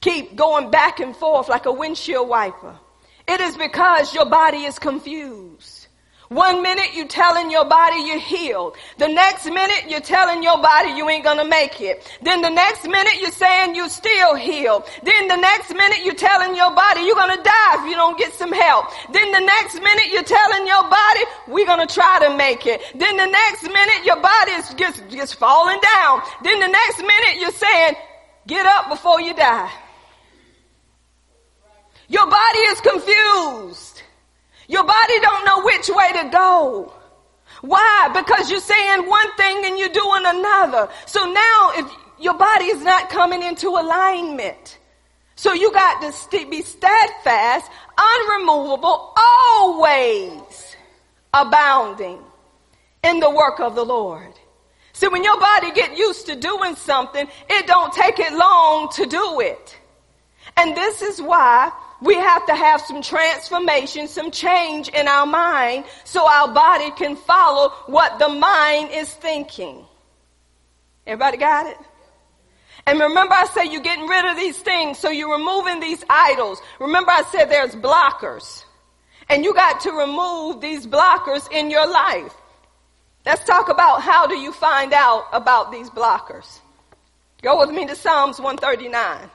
keep going back and forth like a windshield wiper? It is because your body is confused. One minute you're telling your body you're healed. The next minute you're telling your body you ain't gonna make it. Then the next minute you're saying you're still healed. Then the next minute you're telling your body you're gonna die if you don't get some help. Then the next minute you're telling your body we're gonna try to make it. Then the next minute your body is just, just falling down. Then the next minute you're saying get up before you die. Your body is confused. Your body don't know which way to go. Why? Because you're saying one thing and you're doing another. So now if your body is not coming into alignment. So you got to st- be steadfast, unremovable, always abounding in the work of the Lord. See, when your body get used to doing something, it don't take it long to do it. And this is why we have to have some transformation, some change in our mind so our body can follow what the mind is thinking. Everybody got it? And remember I said you're getting rid of these things, so you're removing these idols. Remember I said there's blockers. And you got to remove these blockers in your life. Let's talk about how do you find out about these blockers. Go with me to Psalms 139.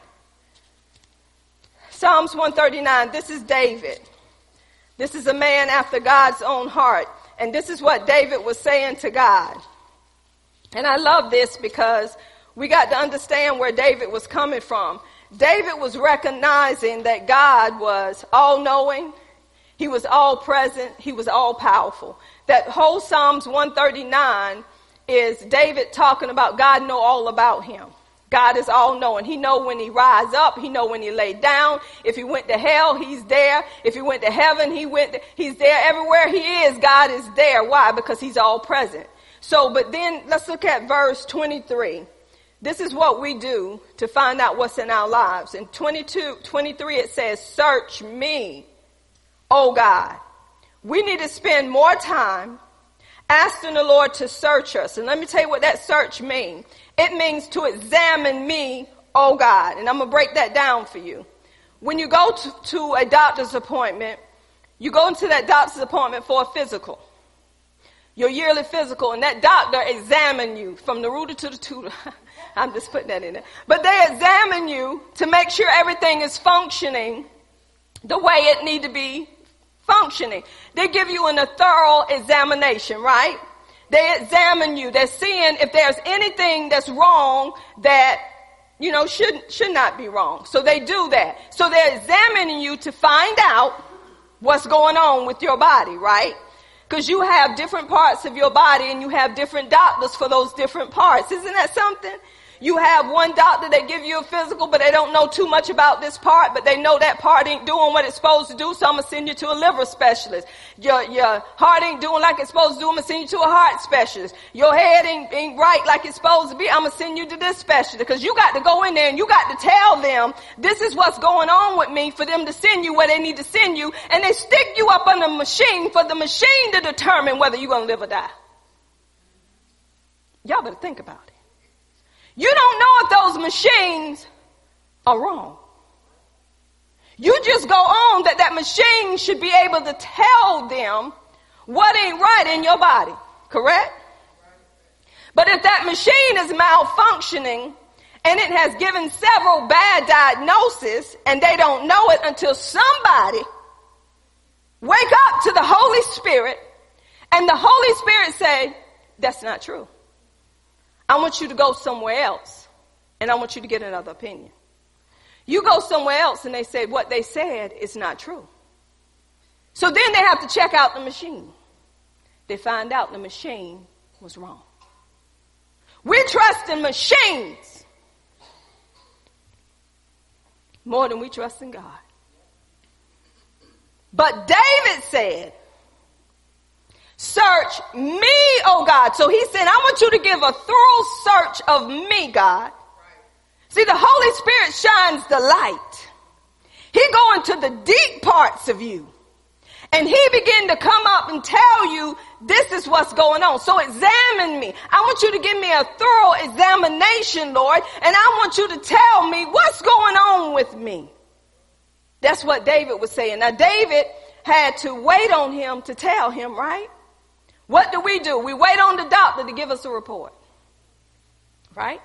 Psalms 139, this is David. This is a man after God's own heart. And this is what David was saying to God. And I love this because we got to understand where David was coming from. David was recognizing that God was all knowing, he was all present, he was all powerful. That whole Psalms 139 is David talking about God know all about him. God is all knowing. He know when he rise up. He know when he lay down. If he went to hell, he's there. If he went to heaven, he went, he's there. Everywhere he is, God is there. Why? Because he's all present. So, but then let's look at verse 23. This is what we do to find out what's in our lives. In 22, 23, it says, search me, oh God. We need to spend more time asking the Lord to search us. And let me tell you what that search means. It means to examine me, oh God. And I'm going to break that down for you. When you go to, to a doctor's appointment, you go into that doctor's appointment for a physical. Your yearly physical, and that doctor examine you from the rooter to the tutor. I'm just putting that in there. But they examine you to make sure everything is functioning the way it need to be functioning. They give you an, a thorough examination, right? They examine you. They're seeing if there's anything that's wrong that, you know, should, should not be wrong. So they do that. So they're examining you to find out what's going on with your body, right? Because you have different parts of your body and you have different doctors for those different parts. Isn't that something? You have one doctor that give you a physical, but they don't know too much about this part, but they know that part ain't doing what it's supposed to do, so I'm gonna send you to a liver specialist. Your, your heart ain't doing like it's supposed to do, I'm gonna send you to a heart specialist. Your head ain't, ain't right like it's supposed to be, I'm gonna send you to this specialist. Because you got to go in there and you got to tell them, this is what's going on with me for them to send you where they need to send you, and they stick you up on the machine for the machine to determine whether you're gonna live or die. Y'all better think about it. You don't know if those machines are wrong. You just go on that that machine should be able to tell them what ain't right in your body. Correct? But if that machine is malfunctioning and it has given several bad diagnoses and they don't know it until somebody wake up to the Holy Spirit and the Holy Spirit say, that's not true. I want you to go somewhere else and I want you to get another opinion. You go somewhere else and they say what they said is not true. So then they have to check out the machine. They find out the machine was wrong. We trust in machines more than we trust in God. But David said, Search me, oh God. So he said, I want you to give a thorough search of me, God. See, the Holy Spirit shines the light. He go into the deep parts of you. And he begin to come up and tell you, this is what's going on. So examine me. I want you to give me a thorough examination, Lord. And I want you to tell me what's going on with me. That's what David was saying. Now, David had to wait on him to tell him, right? What do we do? We wait on the doctor to give us a report. Right?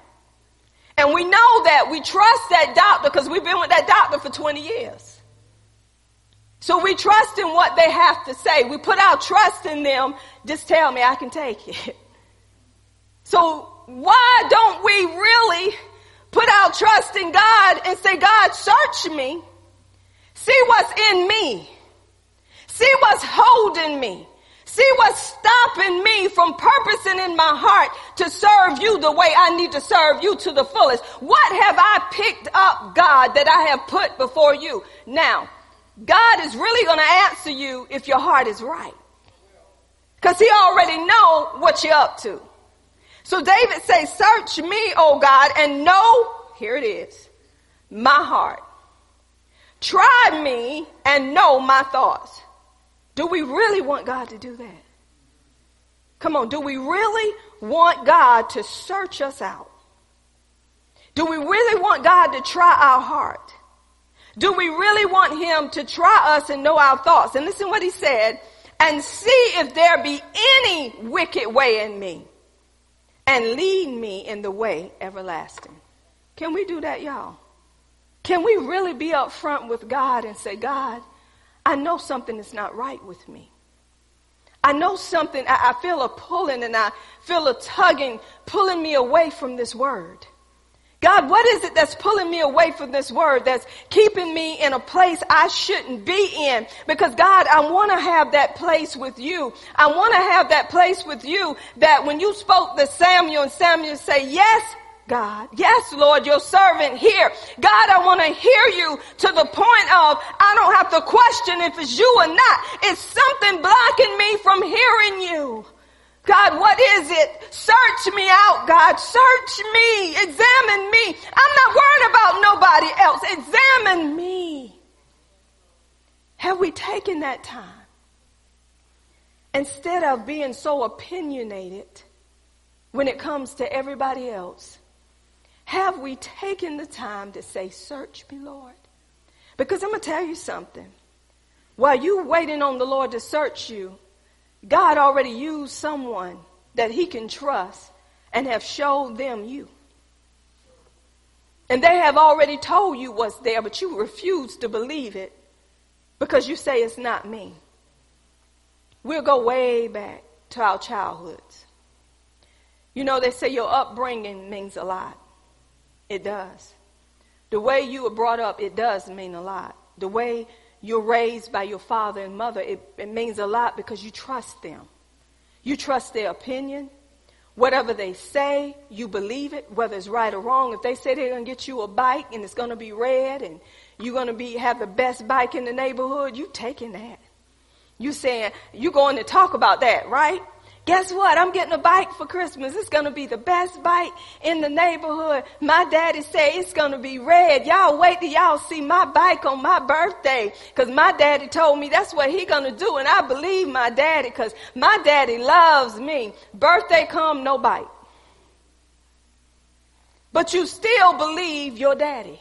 And we know that we trust that doctor because we've been with that doctor for 20 years. So we trust in what they have to say. We put our trust in them. Just tell me I can take it. So why don't we really put our trust in God and say, God, search me. See what's in me. See what's holding me. See what's stopping me from purposing in my heart to serve you the way I need to serve you to the fullest. What have I picked up, God, that I have put before you? Now, God is really going to answer you if your heart is right. Cause he already know what you're up to. So David says, search me, O God, and know, here it is, my heart. Try me and know my thoughts. Do we really want God to do that? Come on, do we really want God to search us out? Do we really want God to try our heart? Do we really want Him to try us and know our thoughts? And listen what He said, and see if there be any wicked way in me, and lead me in the way everlasting. Can we do that, y'all? Can we really be up front with God and say, God, I know something is not right with me. I know something, I, I, feel a pulling and I feel a tugging, pulling me away from this word. God, what is it that's pulling me away from this word, that's keeping me in a place I shouldn't be in? Because God, I want to have that place with you. I want to have that place with you that when you spoke to Samuel and Samuel say, yes, God. Yes, Lord, your servant here. God, I want to hear you to the point of I don't have to question if it's you or not. It's something blocking me from hearing you. God, what is it? Search me out, God. Search me. Examine me. I'm not worried about nobody else. Examine me. Have we taken that time? Instead of being so opinionated when it comes to everybody else, have we taken the time to say, Search me, Lord? Because I'm going to tell you something. While you waiting on the Lord to search you, God already used someone that he can trust and have showed them you. And they have already told you what's there, but you refuse to believe it because you say it's not me. We'll go way back to our childhoods. You know, they say your upbringing means a lot. It does. The way you were brought up, it does mean a lot. The way you're raised by your father and mother, it, it means a lot because you trust them. You trust their opinion. Whatever they say, you believe it, whether it's right or wrong. If they say they're going to get you a bike and it's going to be red and you're going to be have the best bike in the neighborhood, you taking that. You saying, you're going to talk about that, right? Guess what? I'm getting a bike for Christmas. It's going to be the best bike in the neighborhood. My daddy say it's going to be red. Y'all wait till y'all see my bike on my birthday. Cause my daddy told me that's what he going to do. And I believe my daddy cause my daddy loves me. Birthday come, no bike. But you still believe your daddy.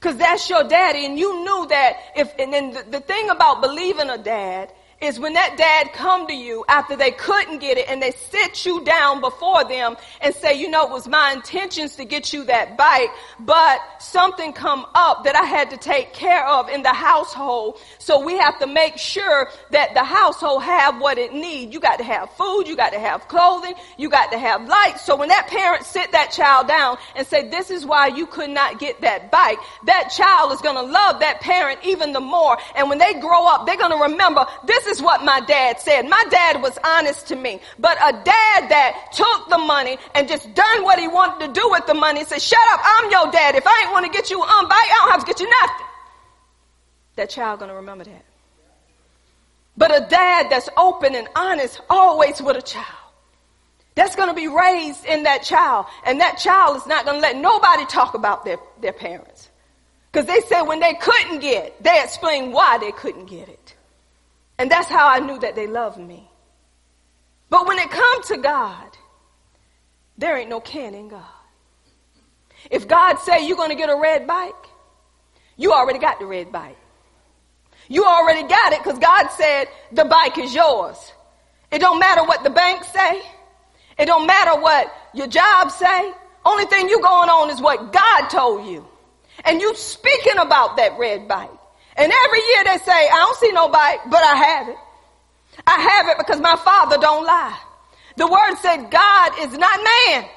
Cause that's your daddy. And you knew that if, and then the, the thing about believing a dad is when that dad come to you after they couldn't get it and they sit you down before them and say, you know, it was my intentions to get you that bike, but something come up that I had to take care of in the household. So we have to make sure that the household have what it needs. You got to have food, you got to have clothing, you got to have light. So when that parent sit that child down and say, this is why you could not get that bike, that child is going to love that parent even the more. And when they grow up, they're going to remember this this is what my dad said. My dad was honest to me, but a dad that took the money and just done what he wanted to do with the money said, shut up, I'm your dad. If I ain't want to get you on bike, I don't have to get you nothing. That child gonna remember that. But a dad that's open and honest always with a child. That's going to be raised in that child. And that child is not going to let nobody talk about their, their parents. Because they said when they couldn't get, they explained why they couldn't get it. And that's how I knew that they loved me. But when it comes to God, there ain't no can in God. If God say you're going to get a red bike, you already got the red bike. You already got it because God said the bike is yours. It don't matter what the bank say. It don't matter what your job say. Only thing you going on is what God told you. And you speaking about that red bike. And every year they say, I don't see no bike, but I have it. I have it because my father don't lie. The word said God is not man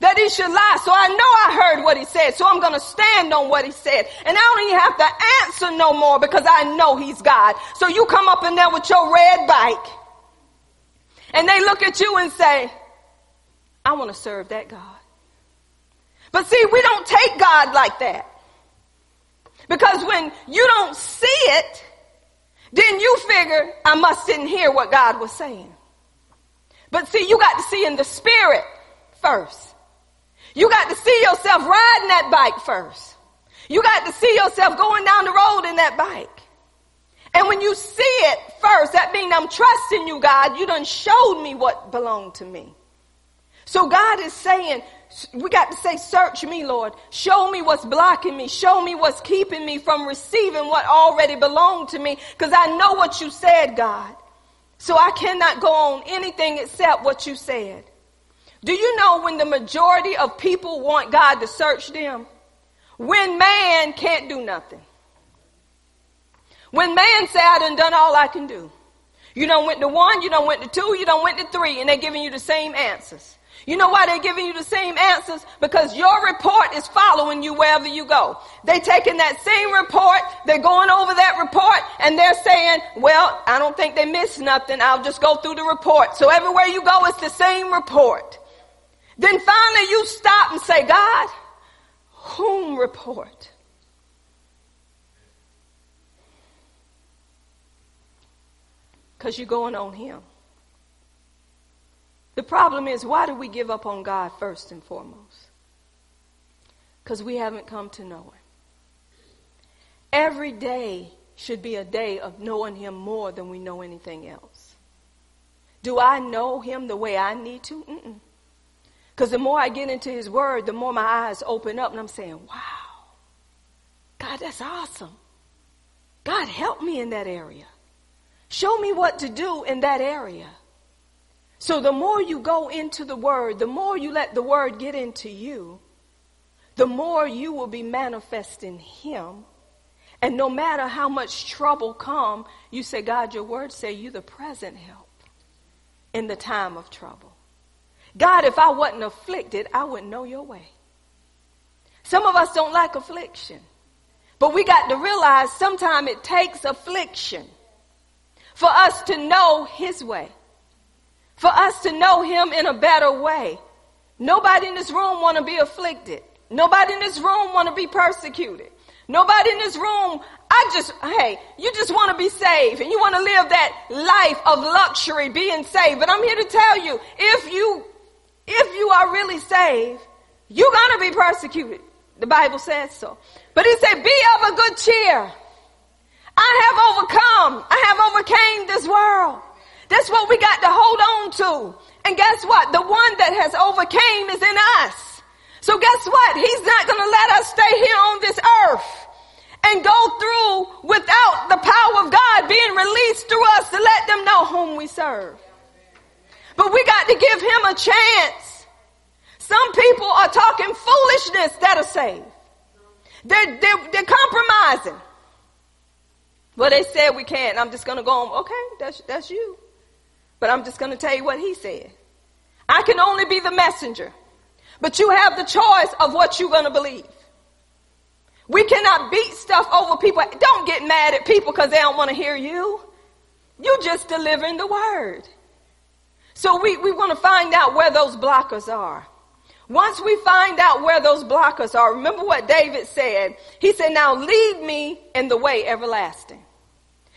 that he should lie. So I know I heard what he said. So I'm going to stand on what he said. And I don't even have to answer no more because I know he's God. So you come up in there with your red bike and they look at you and say, I want to serve that God. But see, we don't take God like that. Because when you don't see it, then you figure, I must didn't hear what God was saying. But see, you got to see in the spirit first. You got to see yourself riding that bike first. You got to see yourself going down the road in that bike. And when you see it first, that means I'm trusting you, God. You done showed me what belonged to me. So God is saying, we got to say, search me, Lord. Show me what's blocking me. Show me what's keeping me from receiving what already belonged to me. Cause I know what you said, God. So I cannot go on anything except what you said. Do you know when the majority of people want God to search them? When man can't do nothing. When man say, I done done all I can do. You don't went to one, you don't went to two, you don't went to three, and they're giving you the same answers. You know why they're giving you the same answers? Because your report is following you wherever you go. They're taking that same report, they're going over that report, and they're saying, well, I don't think they missed nothing, I'll just go through the report. So everywhere you go, it's the same report. Then finally you stop and say, God, whom report? Because you're going on Him. The problem is, why do we give up on God first and foremost? Because we haven't come to know Him. Every day should be a day of knowing Him more than we know anything else. Do I know Him the way I need to? Because the more I get into His Word, the more my eyes open up and I'm saying, wow, God, that's awesome. God, help me in that area. Show me what to do in that area. So the more you go into the word, the more you let the word get into you, the more you will be manifesting him. And no matter how much trouble come, you say, God, your word say you the present help in the time of trouble. God, if I wasn't afflicted, I wouldn't know your way. Some of us don't like affliction. But we got to realize sometimes it takes affliction for us to know his way for us to know him in a better way. Nobody in this room want to be afflicted. Nobody in this room want to be persecuted. Nobody in this room, I just, hey, you just want to be saved and you want to live that life of luxury being saved. But I'm here to tell you, if you, if you are really saved, you're going to be persecuted. The Bible says so. But he said, be of a good cheer. I have overcome. I have overcame this world. That's what we got to hold on to. And guess what? The one that has overcame is in us. So guess what? He's not going to let us stay here on this earth and go through without the power of God being released through us to let them know whom we serve. But we got to give him a chance. Some people are talking foolishness that are saved. They're, they're, they're compromising. Well, they said we can't. I'm just going to go on. Okay, that's, that's you. But I'm just going to tell you what he said. I can only be the messenger, but you have the choice of what you're going to believe. We cannot beat stuff over people. Don't get mad at people because they don't want to hear you. You're just delivering the word. So we, we want to find out where those blockers are. Once we find out where those blockers are, remember what David said. He said, now lead me in the way everlasting.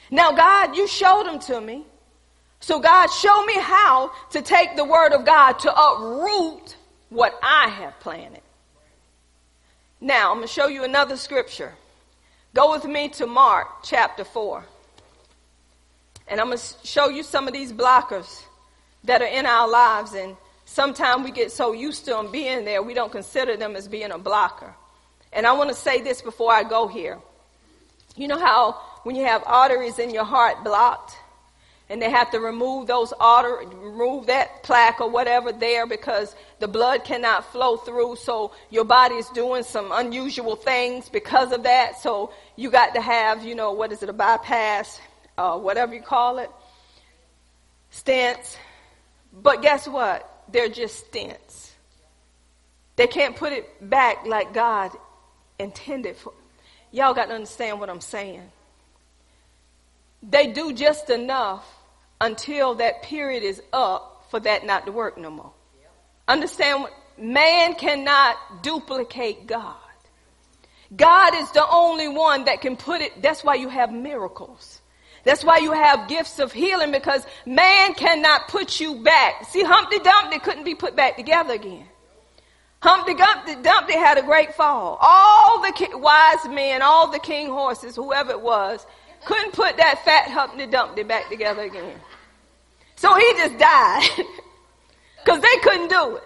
Now God, you showed them to me. So God, show me how to take the word of God to uproot what I have planted. Now, I'm going to show you another scripture. Go with me to Mark chapter 4. And I'm going to show you some of these blockers that are in our lives. And sometimes we get so used to them being there, we don't consider them as being a blocker. And I want to say this before I go here. You know how when you have arteries in your heart blocked, and they have to remove those artery, remove that plaque or whatever there because the blood cannot flow through. So your body is doing some unusual things because of that. So you got to have, you know, what is it, a bypass, uh, whatever you call it, stents. But guess what? They're just stents. They can't put it back like God intended for. Y'all got to understand what I'm saying. They do just enough until that period is up for that not to work no more. Understand? Man cannot duplicate God. God is the only one that can put it. That's why you have miracles. That's why you have gifts of healing because man cannot put you back. See, Humpty Dumpty couldn't be put back together again. Humpty Dumpty, Dumpty had a great fall. All the ki- wise men, all the king horses, whoever it was, couldn't put that fat Humpty Dumpty back together again. So he just died because they couldn't do it.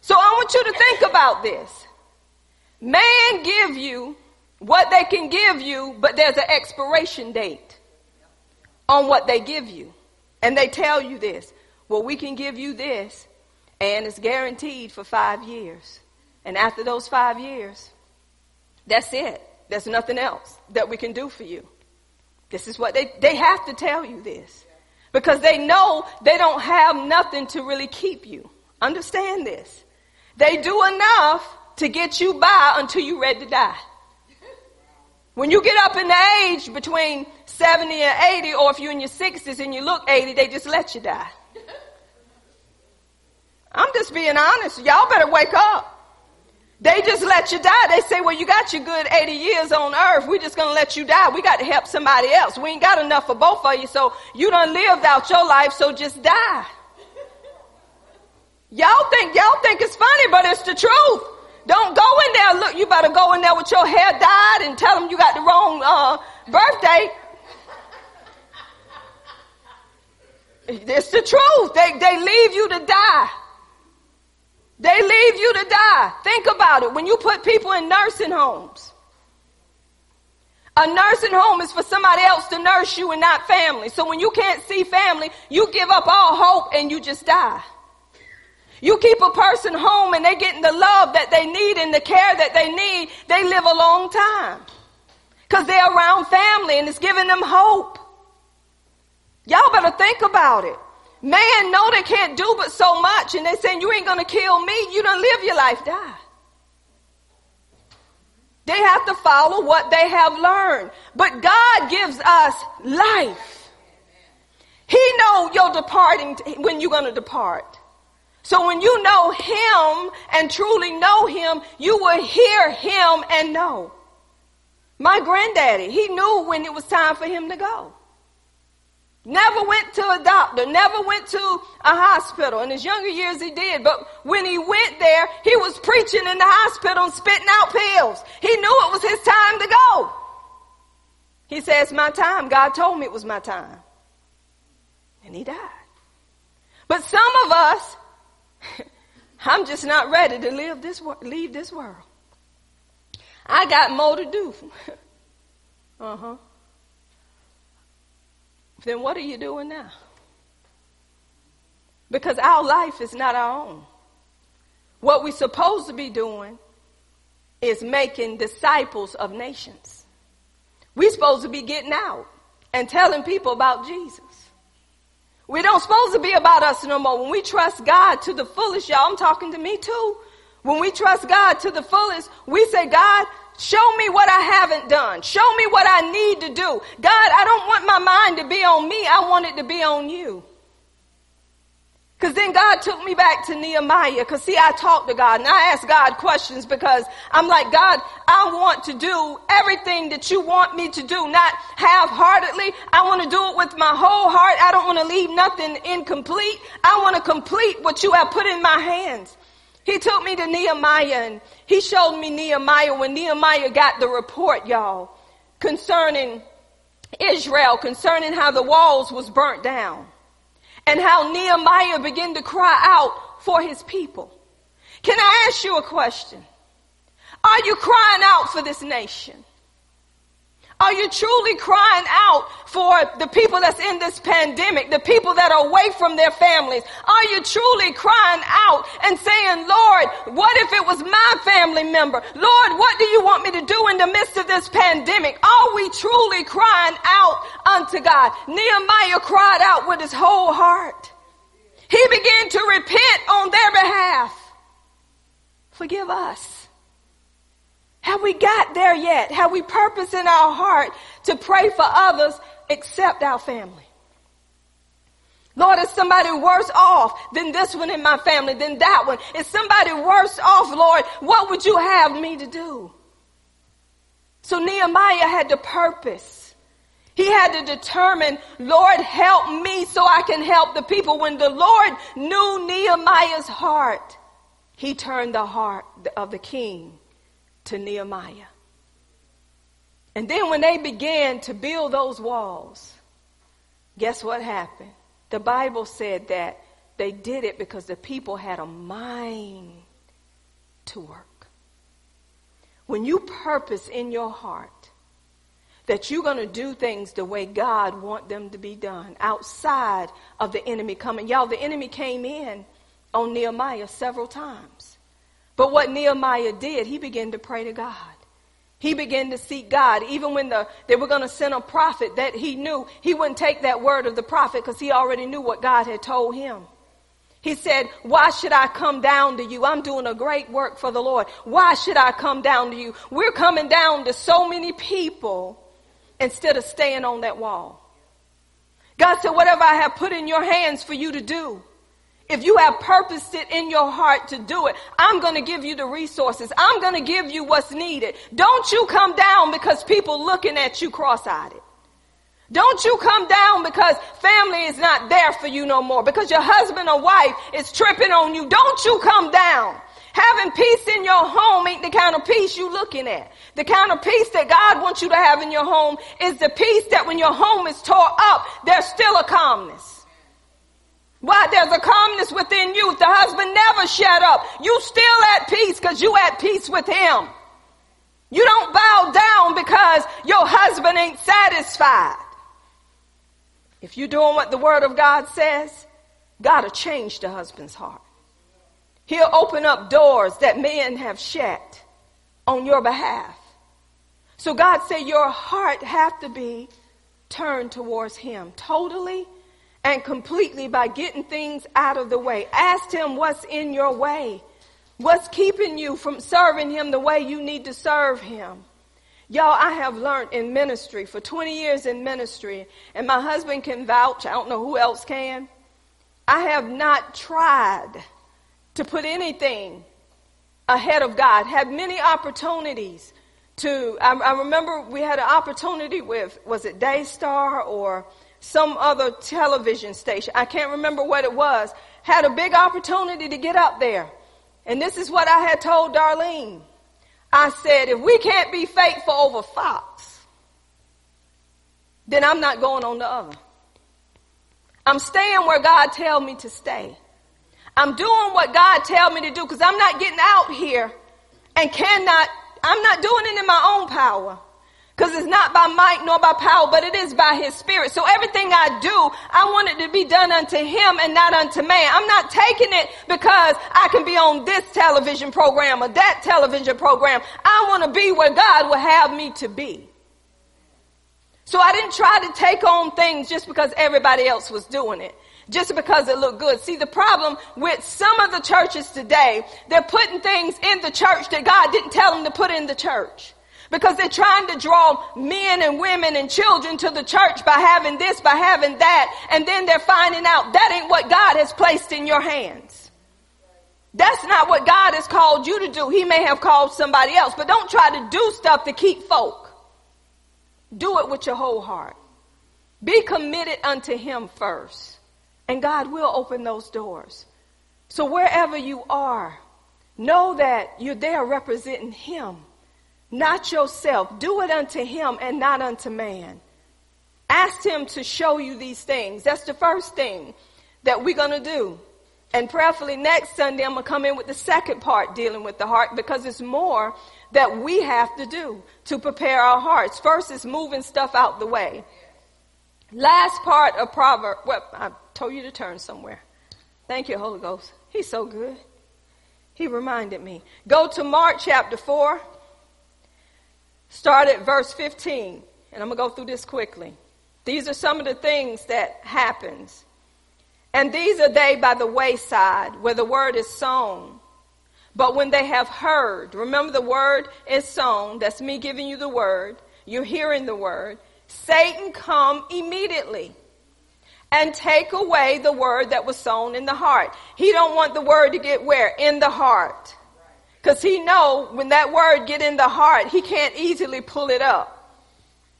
So I want you to think about this. Man give you what they can give you, but there's an expiration date on what they give you. And they tell you this. Well, we can give you this, and it's guaranteed for five years. And after those five years, that's it. There's nothing else that we can do for you. This is what they, they have to tell you this. Because they know they don't have nothing to really keep you. Understand this. They do enough to get you by until you're ready to die. When you get up in the age between 70 and 80, or if you're in your 60s and you look 80, they just let you die. I'm just being honest. Y'all better wake up. They just let you die. They say, well, you got your good 80 years on earth. We're just going to let you die. We got to help somebody else. We ain't got enough for both of you. So you done lived out your life. So just die. Y'all think, y'all think it's funny, but it's the truth. Don't go in there. Look, you better go in there with your hair dyed and tell them you got the wrong uh, birthday. It's the truth. They, they leave you to die. They leave you to die. Think about it. When you put people in nursing homes, a nursing home is for somebody else to nurse you and not family. So when you can't see family, you give up all hope and you just die. You keep a person home and they're getting the love that they need and the care that they need, they live a long time. Cause they're around family and it's giving them hope. Y'all better think about it. Man know they can't do but so much and they saying you ain't gonna kill me, you don't live your life, die. They have to follow what they have learned. But God gives us life. He know you're departing when you're gonna depart. So when you know him and truly know him, you will hear him and know. My granddaddy, he knew when it was time for him to go. Never went to a doctor, never went to a hospital. In his younger years he did, but when he went there, he was preaching in the hospital and spitting out pills. He knew it was his time to go. He says, my time. God told me it was my time. And he died. But some of us, I'm just not ready to live this, leave this world. I got more to do. uh huh. Then what are you doing now? Because our life is not our own. What we're supposed to be doing is making disciples of nations. We're supposed to be getting out and telling people about Jesus. We don't supposed to be about us no more. When we trust God to the fullest, y'all, I'm talking to me too. When we trust God to the fullest, we say, God, show me what I haven't done. Show me what I need to do. God, I don't want my mind to be on me. I want it to be on you. Cause then God took me back to Nehemiah. Cause see, I talked to God and I asked God questions because I'm like, God, I want to do everything that you want me to do, not half-heartedly. I want to do it with my whole heart. I don't want to leave nothing incomplete. I want to complete what you have put in my hands. He took me to Nehemiah and he showed me Nehemiah when Nehemiah got the report, y'all, concerning Israel, concerning how the walls was burnt down and how Nehemiah began to cry out for his people. Can I ask you a question? Are you crying out for this nation? Are you truly crying out for the people that's in this pandemic, the people that are away from their families? Are you truly crying out and saying, Lord, what if it was my family member? Lord, what do you want me to do in the midst of this pandemic? Are we truly crying out unto God? Nehemiah cried out with his whole heart. He began to repent on their behalf. Forgive us. Have we got there yet? Have we purpose in our heart to pray for others except our family? Lord, is somebody worse off than this one in my family, than that one? Is somebody worse off, Lord? What would you have me to do? So Nehemiah had the purpose. He had to determine, Lord, help me so I can help the people. When the Lord knew Nehemiah's heart, he turned the heart of the king to Nehemiah. And then when they began to build those walls, guess what happened? The Bible said that they did it because the people had a mind to work. When you purpose in your heart that you're going to do things the way God want them to be done outside of the enemy coming. Y'all, the enemy came in on Nehemiah several times. But what Nehemiah did, he began to pray to God. He began to seek God. Even when the, they were going to send a prophet that he knew, he wouldn't take that word of the prophet because he already knew what God had told him. He said, why should I come down to you? I'm doing a great work for the Lord. Why should I come down to you? We're coming down to so many people instead of staying on that wall. God said, whatever I have put in your hands for you to do, if you have purposed it in your heart to do it, I'm going to give you the resources. I'm going to give you what's needed. Don't you come down because people looking at you cross-eyed. Don't you come down because family is not there for you no more, because your husband or wife is tripping on you. Don't you come down. Having peace in your home ain't the kind of peace you looking at. The kind of peace that God wants you to have in your home is the peace that when your home is tore up, there's still a calmness. Why? There's a calmness within you. The husband never shut up. You still at peace because you at peace with him. You don't bow down because your husband ain't satisfied. If you're doing what the word of God says, God will change the husband's heart. He'll open up doors that men have shut on your behalf. So God said your heart have to be turned towards him totally and completely by getting things out of the way. Ask him what's in your way. What's keeping you from serving him the way you need to serve him? Y'all, I have learned in ministry for 20 years in ministry, and my husband can vouch. I don't know who else can. I have not tried to put anything ahead of God. Had many opportunities to. I, I remember we had an opportunity with was it Daystar or some other television station. I can't remember what it was. Had a big opportunity to get up there, and this is what I had told Darlene. I said, if we can't be faithful over Fox, then I'm not going on the other. I'm staying where God tell me to stay. I'm doing what God tell me to do because I'm not getting out here and cannot, I'm not doing it in my own power. Because it's not by might nor by power, but it is by his spirit. So everything I do, I want it to be done unto him and not unto man. I'm not taking it because I can be on this television program or that television program. I want to be where God will have me to be. So I didn't try to take on things just because everybody else was doing it. Just because it looked good. See, the problem with some of the churches today, they're putting things in the church that God didn't tell them to put in the church. Because they're trying to draw men and women and children to the church by having this, by having that, and then they're finding out that ain't what God has placed in your hands. That's not what God has called you to do. He may have called somebody else, but don't try to do stuff to keep folk. Do it with your whole heart. Be committed unto Him first, and God will open those doors. So wherever you are, know that you're there representing Him not yourself. Do it unto him and not unto man. Ask him to show you these things. That's the first thing that we're going to do. And prayerfully next Sunday, I'm going to come in with the second part dealing with the heart because it's more that we have to do to prepare our hearts. First is moving stuff out the way. Last part of Proverbs. Well, I told you to turn somewhere. Thank you, Holy Ghost. He's so good. He reminded me. Go to Mark chapter 4. Start at verse 15, and I'm going to go through this quickly. These are some of the things that happens. And these are they by the wayside where the word is sown. But when they have heard, remember the word is sown, that's me giving you the word, you're hearing the word, Satan come immediately and take away the word that was sown in the heart. He don't want the word to get where? In the heart. Because he know when that word get in the heart, he can't easily pull it up.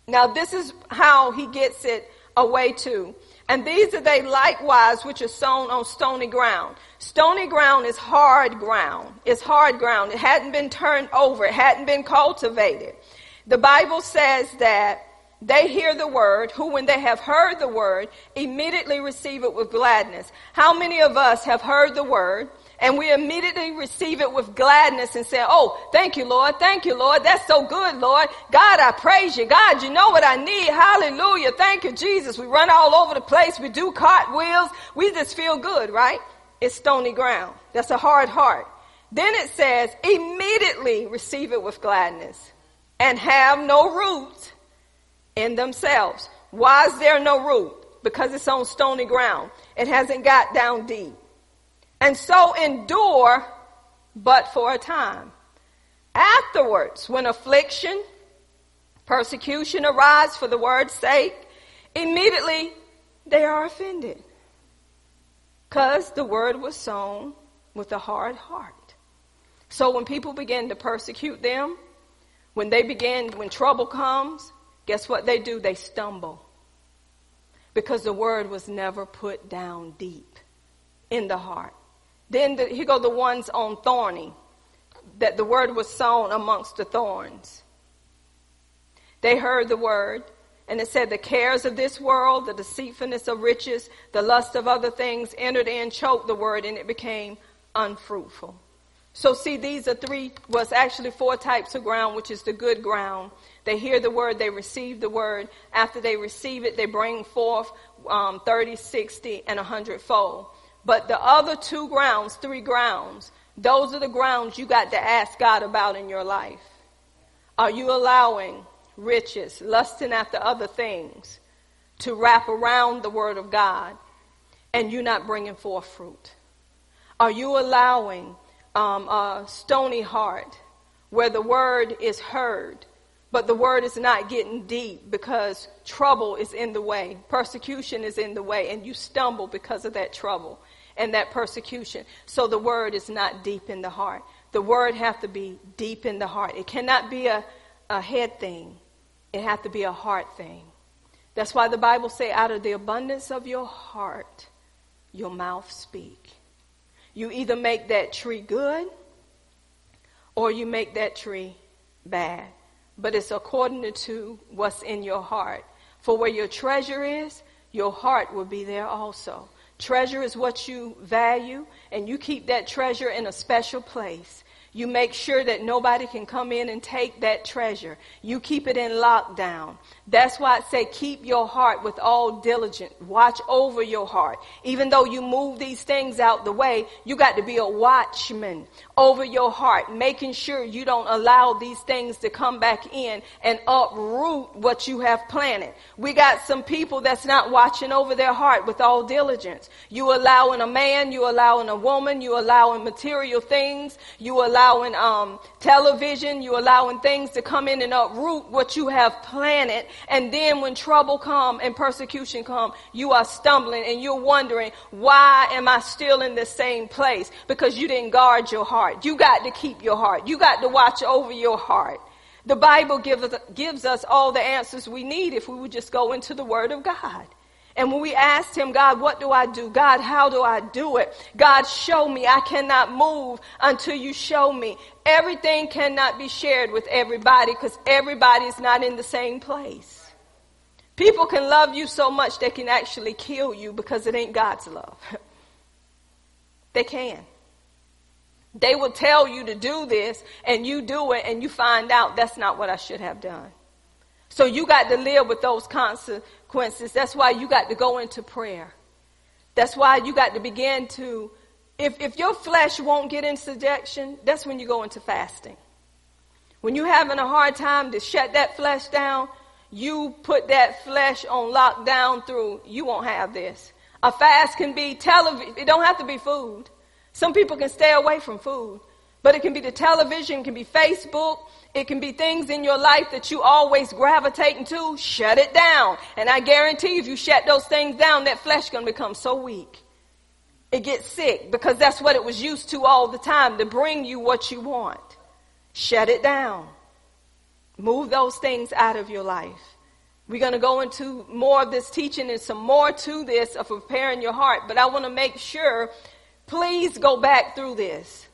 Now this is how he gets it away too. And these are they likewise which are sown on stony ground. Stony ground is hard ground. It's hard ground. It hadn't been turned over. It hadn't been cultivated. The Bible says that they hear the word, who when they have heard the word, immediately receive it with gladness. How many of us have heard the word and we immediately receive it with gladness and say, Oh, thank you, Lord. Thank you, Lord. That's so good, Lord. God, I praise you. God, you know what I need. Hallelujah. Thank you, Jesus. We run all over the place. We do cartwheels. We just feel good, right? It's stony ground. That's a hard heart. Then it says, immediately receive it with gladness and have no root in themselves. Why is there no root? Because it's on stony ground. It hasn't got down deep. And so endure, but for a time. Afterwards, when affliction, persecution arise for the word's sake, immediately they are offended. Because the word was sown with a hard heart. So when people begin to persecute them, when they begin, when trouble comes, guess what they do? They stumble. Because the word was never put down deep in the heart. Then the, here go the ones on thorny, that the word was sown amongst the thorns. They heard the word, and it said, The cares of this world, the deceitfulness of riches, the lust of other things entered in, choked the word, and it became unfruitful. So see, these are three, was actually four types of ground, which is the good ground. They hear the word, they receive the word. After they receive it, they bring forth um, 30, 60, and 100 fold. But the other two grounds, three grounds, those are the grounds you got to ask God about in your life. Are you allowing riches, lusting after other things to wrap around the word of God and you're not bringing forth fruit? Are you allowing um, a stony heart where the word is heard, but the word is not getting deep because trouble is in the way, persecution is in the way, and you stumble because of that trouble and that persecution. So the word is not deep in the heart. The word has to be deep in the heart. It cannot be a, a head thing. It has to be a heart thing. That's why the Bible say, out of the abundance of your heart, your mouth speak. You either make that tree good or you make that tree bad. But it's according to what's in your heart. For where your treasure is, your heart will be there also. Treasure is what you value, and you keep that treasure in a special place. You make sure that nobody can come in and take that treasure. You keep it in lockdown. That's why I say keep your heart with all diligence. Watch over your heart. Even though you move these things out the way, you got to be a watchman over your heart, making sure you don't allow these things to come back in and uproot what you have planted. We got some people that's not watching over their heart with all diligence. You allowing a man, you allowing a woman, you allowing material things, you allowing um, television, you allowing things to come in and uproot what you have planted. And then when trouble come and persecution come, you are stumbling and you're wondering, why am I still in the same place? Because you didn't guard your heart. You got to keep your heart. You got to watch over your heart. The Bible gives, gives us all the answers we need if we would just go into the Word of God. And when we asked him, God, what do I do? God, how do I do it? God, show me. I cannot move until you show me. Everything cannot be shared with everybody because everybody is not in the same place. People can love you so much they can actually kill you because it ain't God's love. they can. They will tell you to do this and you do it and you find out that's not what I should have done. So you got to live with those consequences. That's why you got to go into prayer. That's why you got to begin to, if, if your flesh won't get in subjection, that's when you go into fasting. When you're having a hard time to shut that flesh down, you put that flesh on lockdown through, you won't have this. A fast can be television. It don't have to be food. Some people can stay away from food, but it can be the television, it can be Facebook, it can be things in your life that you always gravitating to. Shut it down. And I guarantee if you shut those things down, that flesh gonna become so weak. It gets sick because that's what it was used to all the time to bring you what you want. Shut it down. Move those things out of your life. We're going to go into more of this teaching and some more to this of preparing your heart, but I want to make sure please go back through this.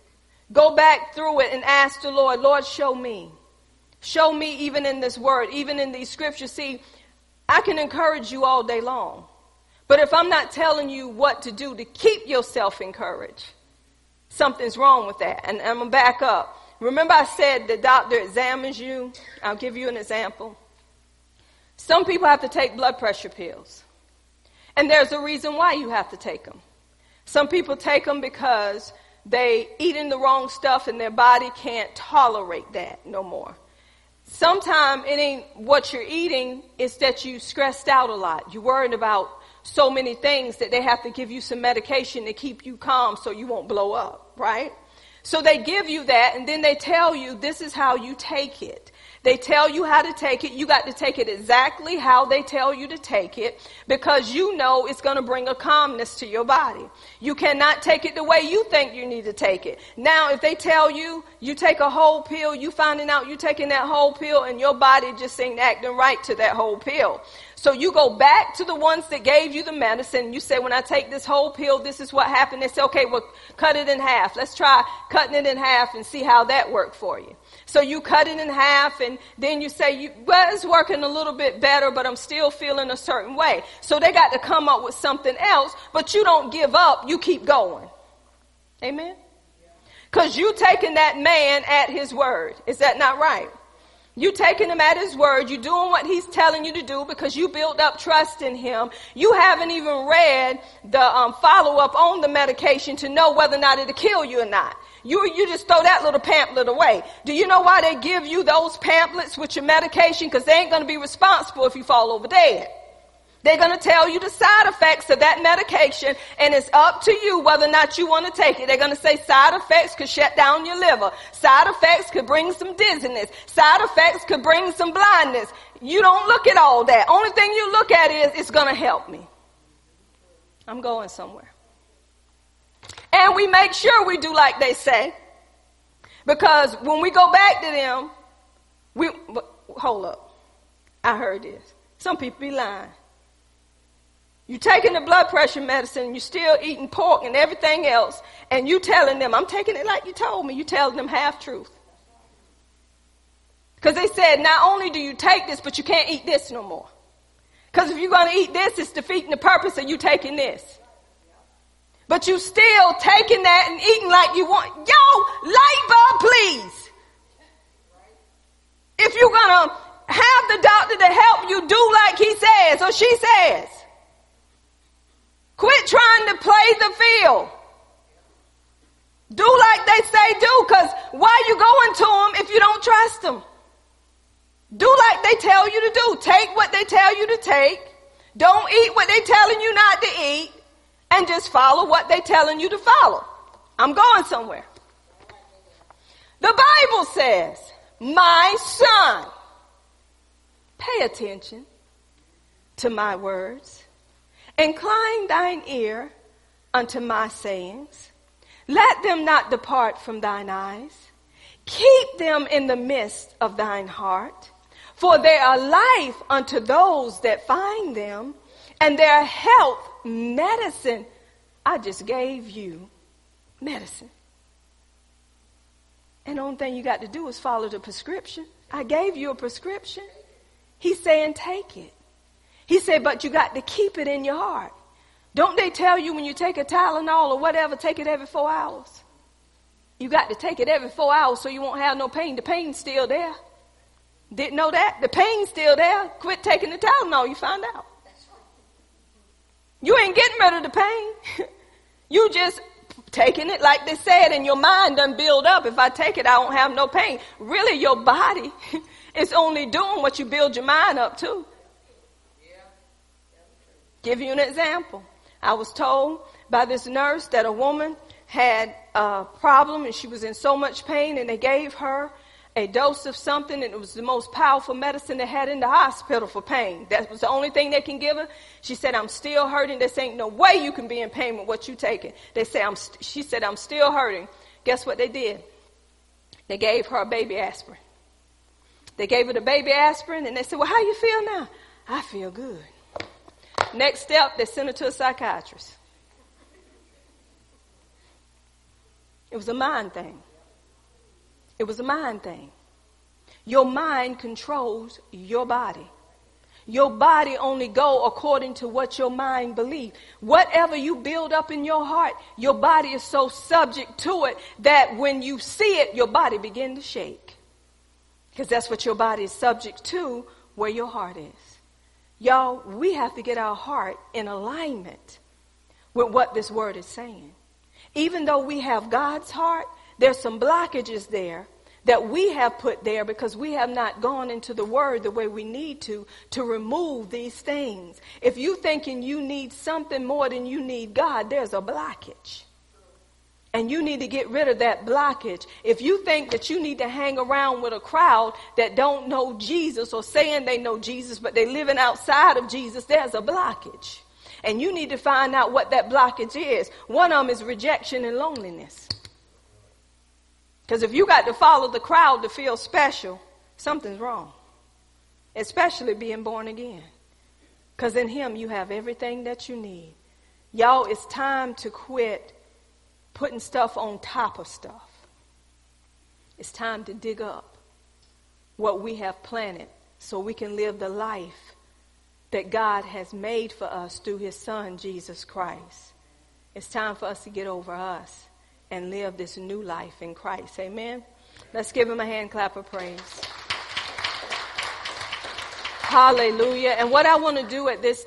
Go back through it and ask the Lord, Lord, show me. Show me even in this word, even in these scriptures. See, I can encourage you all day long. But if I'm not telling you what to do to keep yourself encouraged, something's wrong with that. And I'm going to back up. Remember, I said the doctor examines you? I'll give you an example. Some people have to take blood pressure pills. And there's a reason why you have to take them. Some people take them because they eating the wrong stuff and their body can't tolerate that no more. Sometimes it ain't what you're eating, it's that you stressed out a lot. You're worried about so many things that they have to give you some medication to keep you calm so you won't blow up, right? So they give you that and then they tell you this is how you take it. They tell you how to take it. You got to take it exactly how they tell you to take it because you know it's going to bring a calmness to your body. You cannot take it the way you think you need to take it. Now, if they tell you you take a whole pill, you finding out you taking that whole pill and your body just ain't acting right to that whole pill. So you go back to the ones that gave you the medicine. You say, when I take this whole pill, this is what happened. They say, okay, well, cut it in half. Let's try cutting it in half and see how that worked for you. So you cut it in half and then you say, well, it's working a little bit better, but I'm still feeling a certain way. So they got to come up with something else, but you don't give up. You keep going. Amen. Cause you taking that man at his word. Is that not right? You taking him at his word. You doing what he's telling you to do because you built up trust in him. You haven't even read the um, follow up on the medication to know whether or not it'll kill you or not. You, you just throw that little pamphlet away. Do you know why they give you those pamphlets with your medication? Because they ain't going to be responsible if you fall over dead. They're going to tell you the side effects of that medication, and it's up to you whether or not you want to take it. They're going to say side effects could shut down your liver. Side effects could bring some dizziness. Side effects could bring some blindness. You don't look at all that. Only thing you look at is it's going to help me. I'm going somewhere. And we make sure we do like they say. Because when we go back to them, we, hold up. I heard this. Some people be lying. You're taking the blood pressure medicine, and you're still eating pork and everything else, and you telling them, I'm taking it like you told me, you're telling them half truth. Because they said, not only do you take this, but you can't eat this no more. Because if you're going to eat this, it's defeating the purpose of you taking this. But you still taking that and eating like you want. Yo, light bulb, please. If you're going to have the doctor to help you do like he says or she says. Quit trying to play the field. Do like they say do, cause why you going to them if you don't trust them? Do like they tell you to do. Take what they tell you to take. Don't eat what they telling you not to eat. And just follow what they telling you to follow. I'm going somewhere. The Bible says, my son, pay attention to my words. Incline thine ear unto my sayings. Let them not depart from thine eyes. Keep them in the midst of thine heart. For they are life unto those that find them, and their health medicine. I just gave you medicine. And the only thing you got to do is follow the prescription. I gave you a prescription. He's saying take it. He said, but you got to keep it in your heart. Don't they tell you when you take a Tylenol or whatever, take it every four hours? You got to take it every four hours so you won't have no pain. The pain's still there. Didn't know that? The pain's still there. Quit taking the Tylenol, you find out. You ain't getting rid of the pain. you just taking it like they said and your mind doesn't build up. If I take it, I won't have no pain. Really, your body is only doing what you build your mind up to. Give you an example. I was told by this nurse that a woman had a problem and she was in so much pain and they gave her a dose of something and it was the most powerful medicine they had in the hospital for pain. That was the only thing they can give her. She said, I'm still hurting. They ain't no way you can be in pain with what you taking. They say, I'm, st-. she said, I'm still hurting. Guess what they did? They gave her a baby aspirin. They gave her the baby aspirin and they said, well, how you feel now? I feel good. Next step, they sent her to a psychiatrist. It was a mind thing. It was a mind thing. Your mind controls your body. Your body only go according to what your mind believes. Whatever you build up in your heart, your body is so subject to it that when you see it, your body begin to shake. Because that's what your body is subject to, where your heart is. Y'all, we have to get our heart in alignment with what this word is saying. Even though we have God's heart, there's some blockages there that we have put there because we have not gone into the word the way we need to to remove these things. If you thinking you need something more than you need God, there's a blockage. And you need to get rid of that blockage. If you think that you need to hang around with a crowd that don't know Jesus or saying they know Jesus, but they living outside of Jesus, there's a blockage. And you need to find out what that blockage is. One of them is rejection and loneliness. Because if you got to follow the crowd to feel special, something's wrong. Especially being born again. Because in Him you have everything that you need. Y'all, it's time to quit putting stuff on top of stuff. It's time to dig up what we have planted so we can live the life that God has made for us through His Son, Jesus Christ. It's time for us to get over us and live this new life in Christ. Amen. Let's give him a hand clap of praise. Hallelujah. And what I want to do at this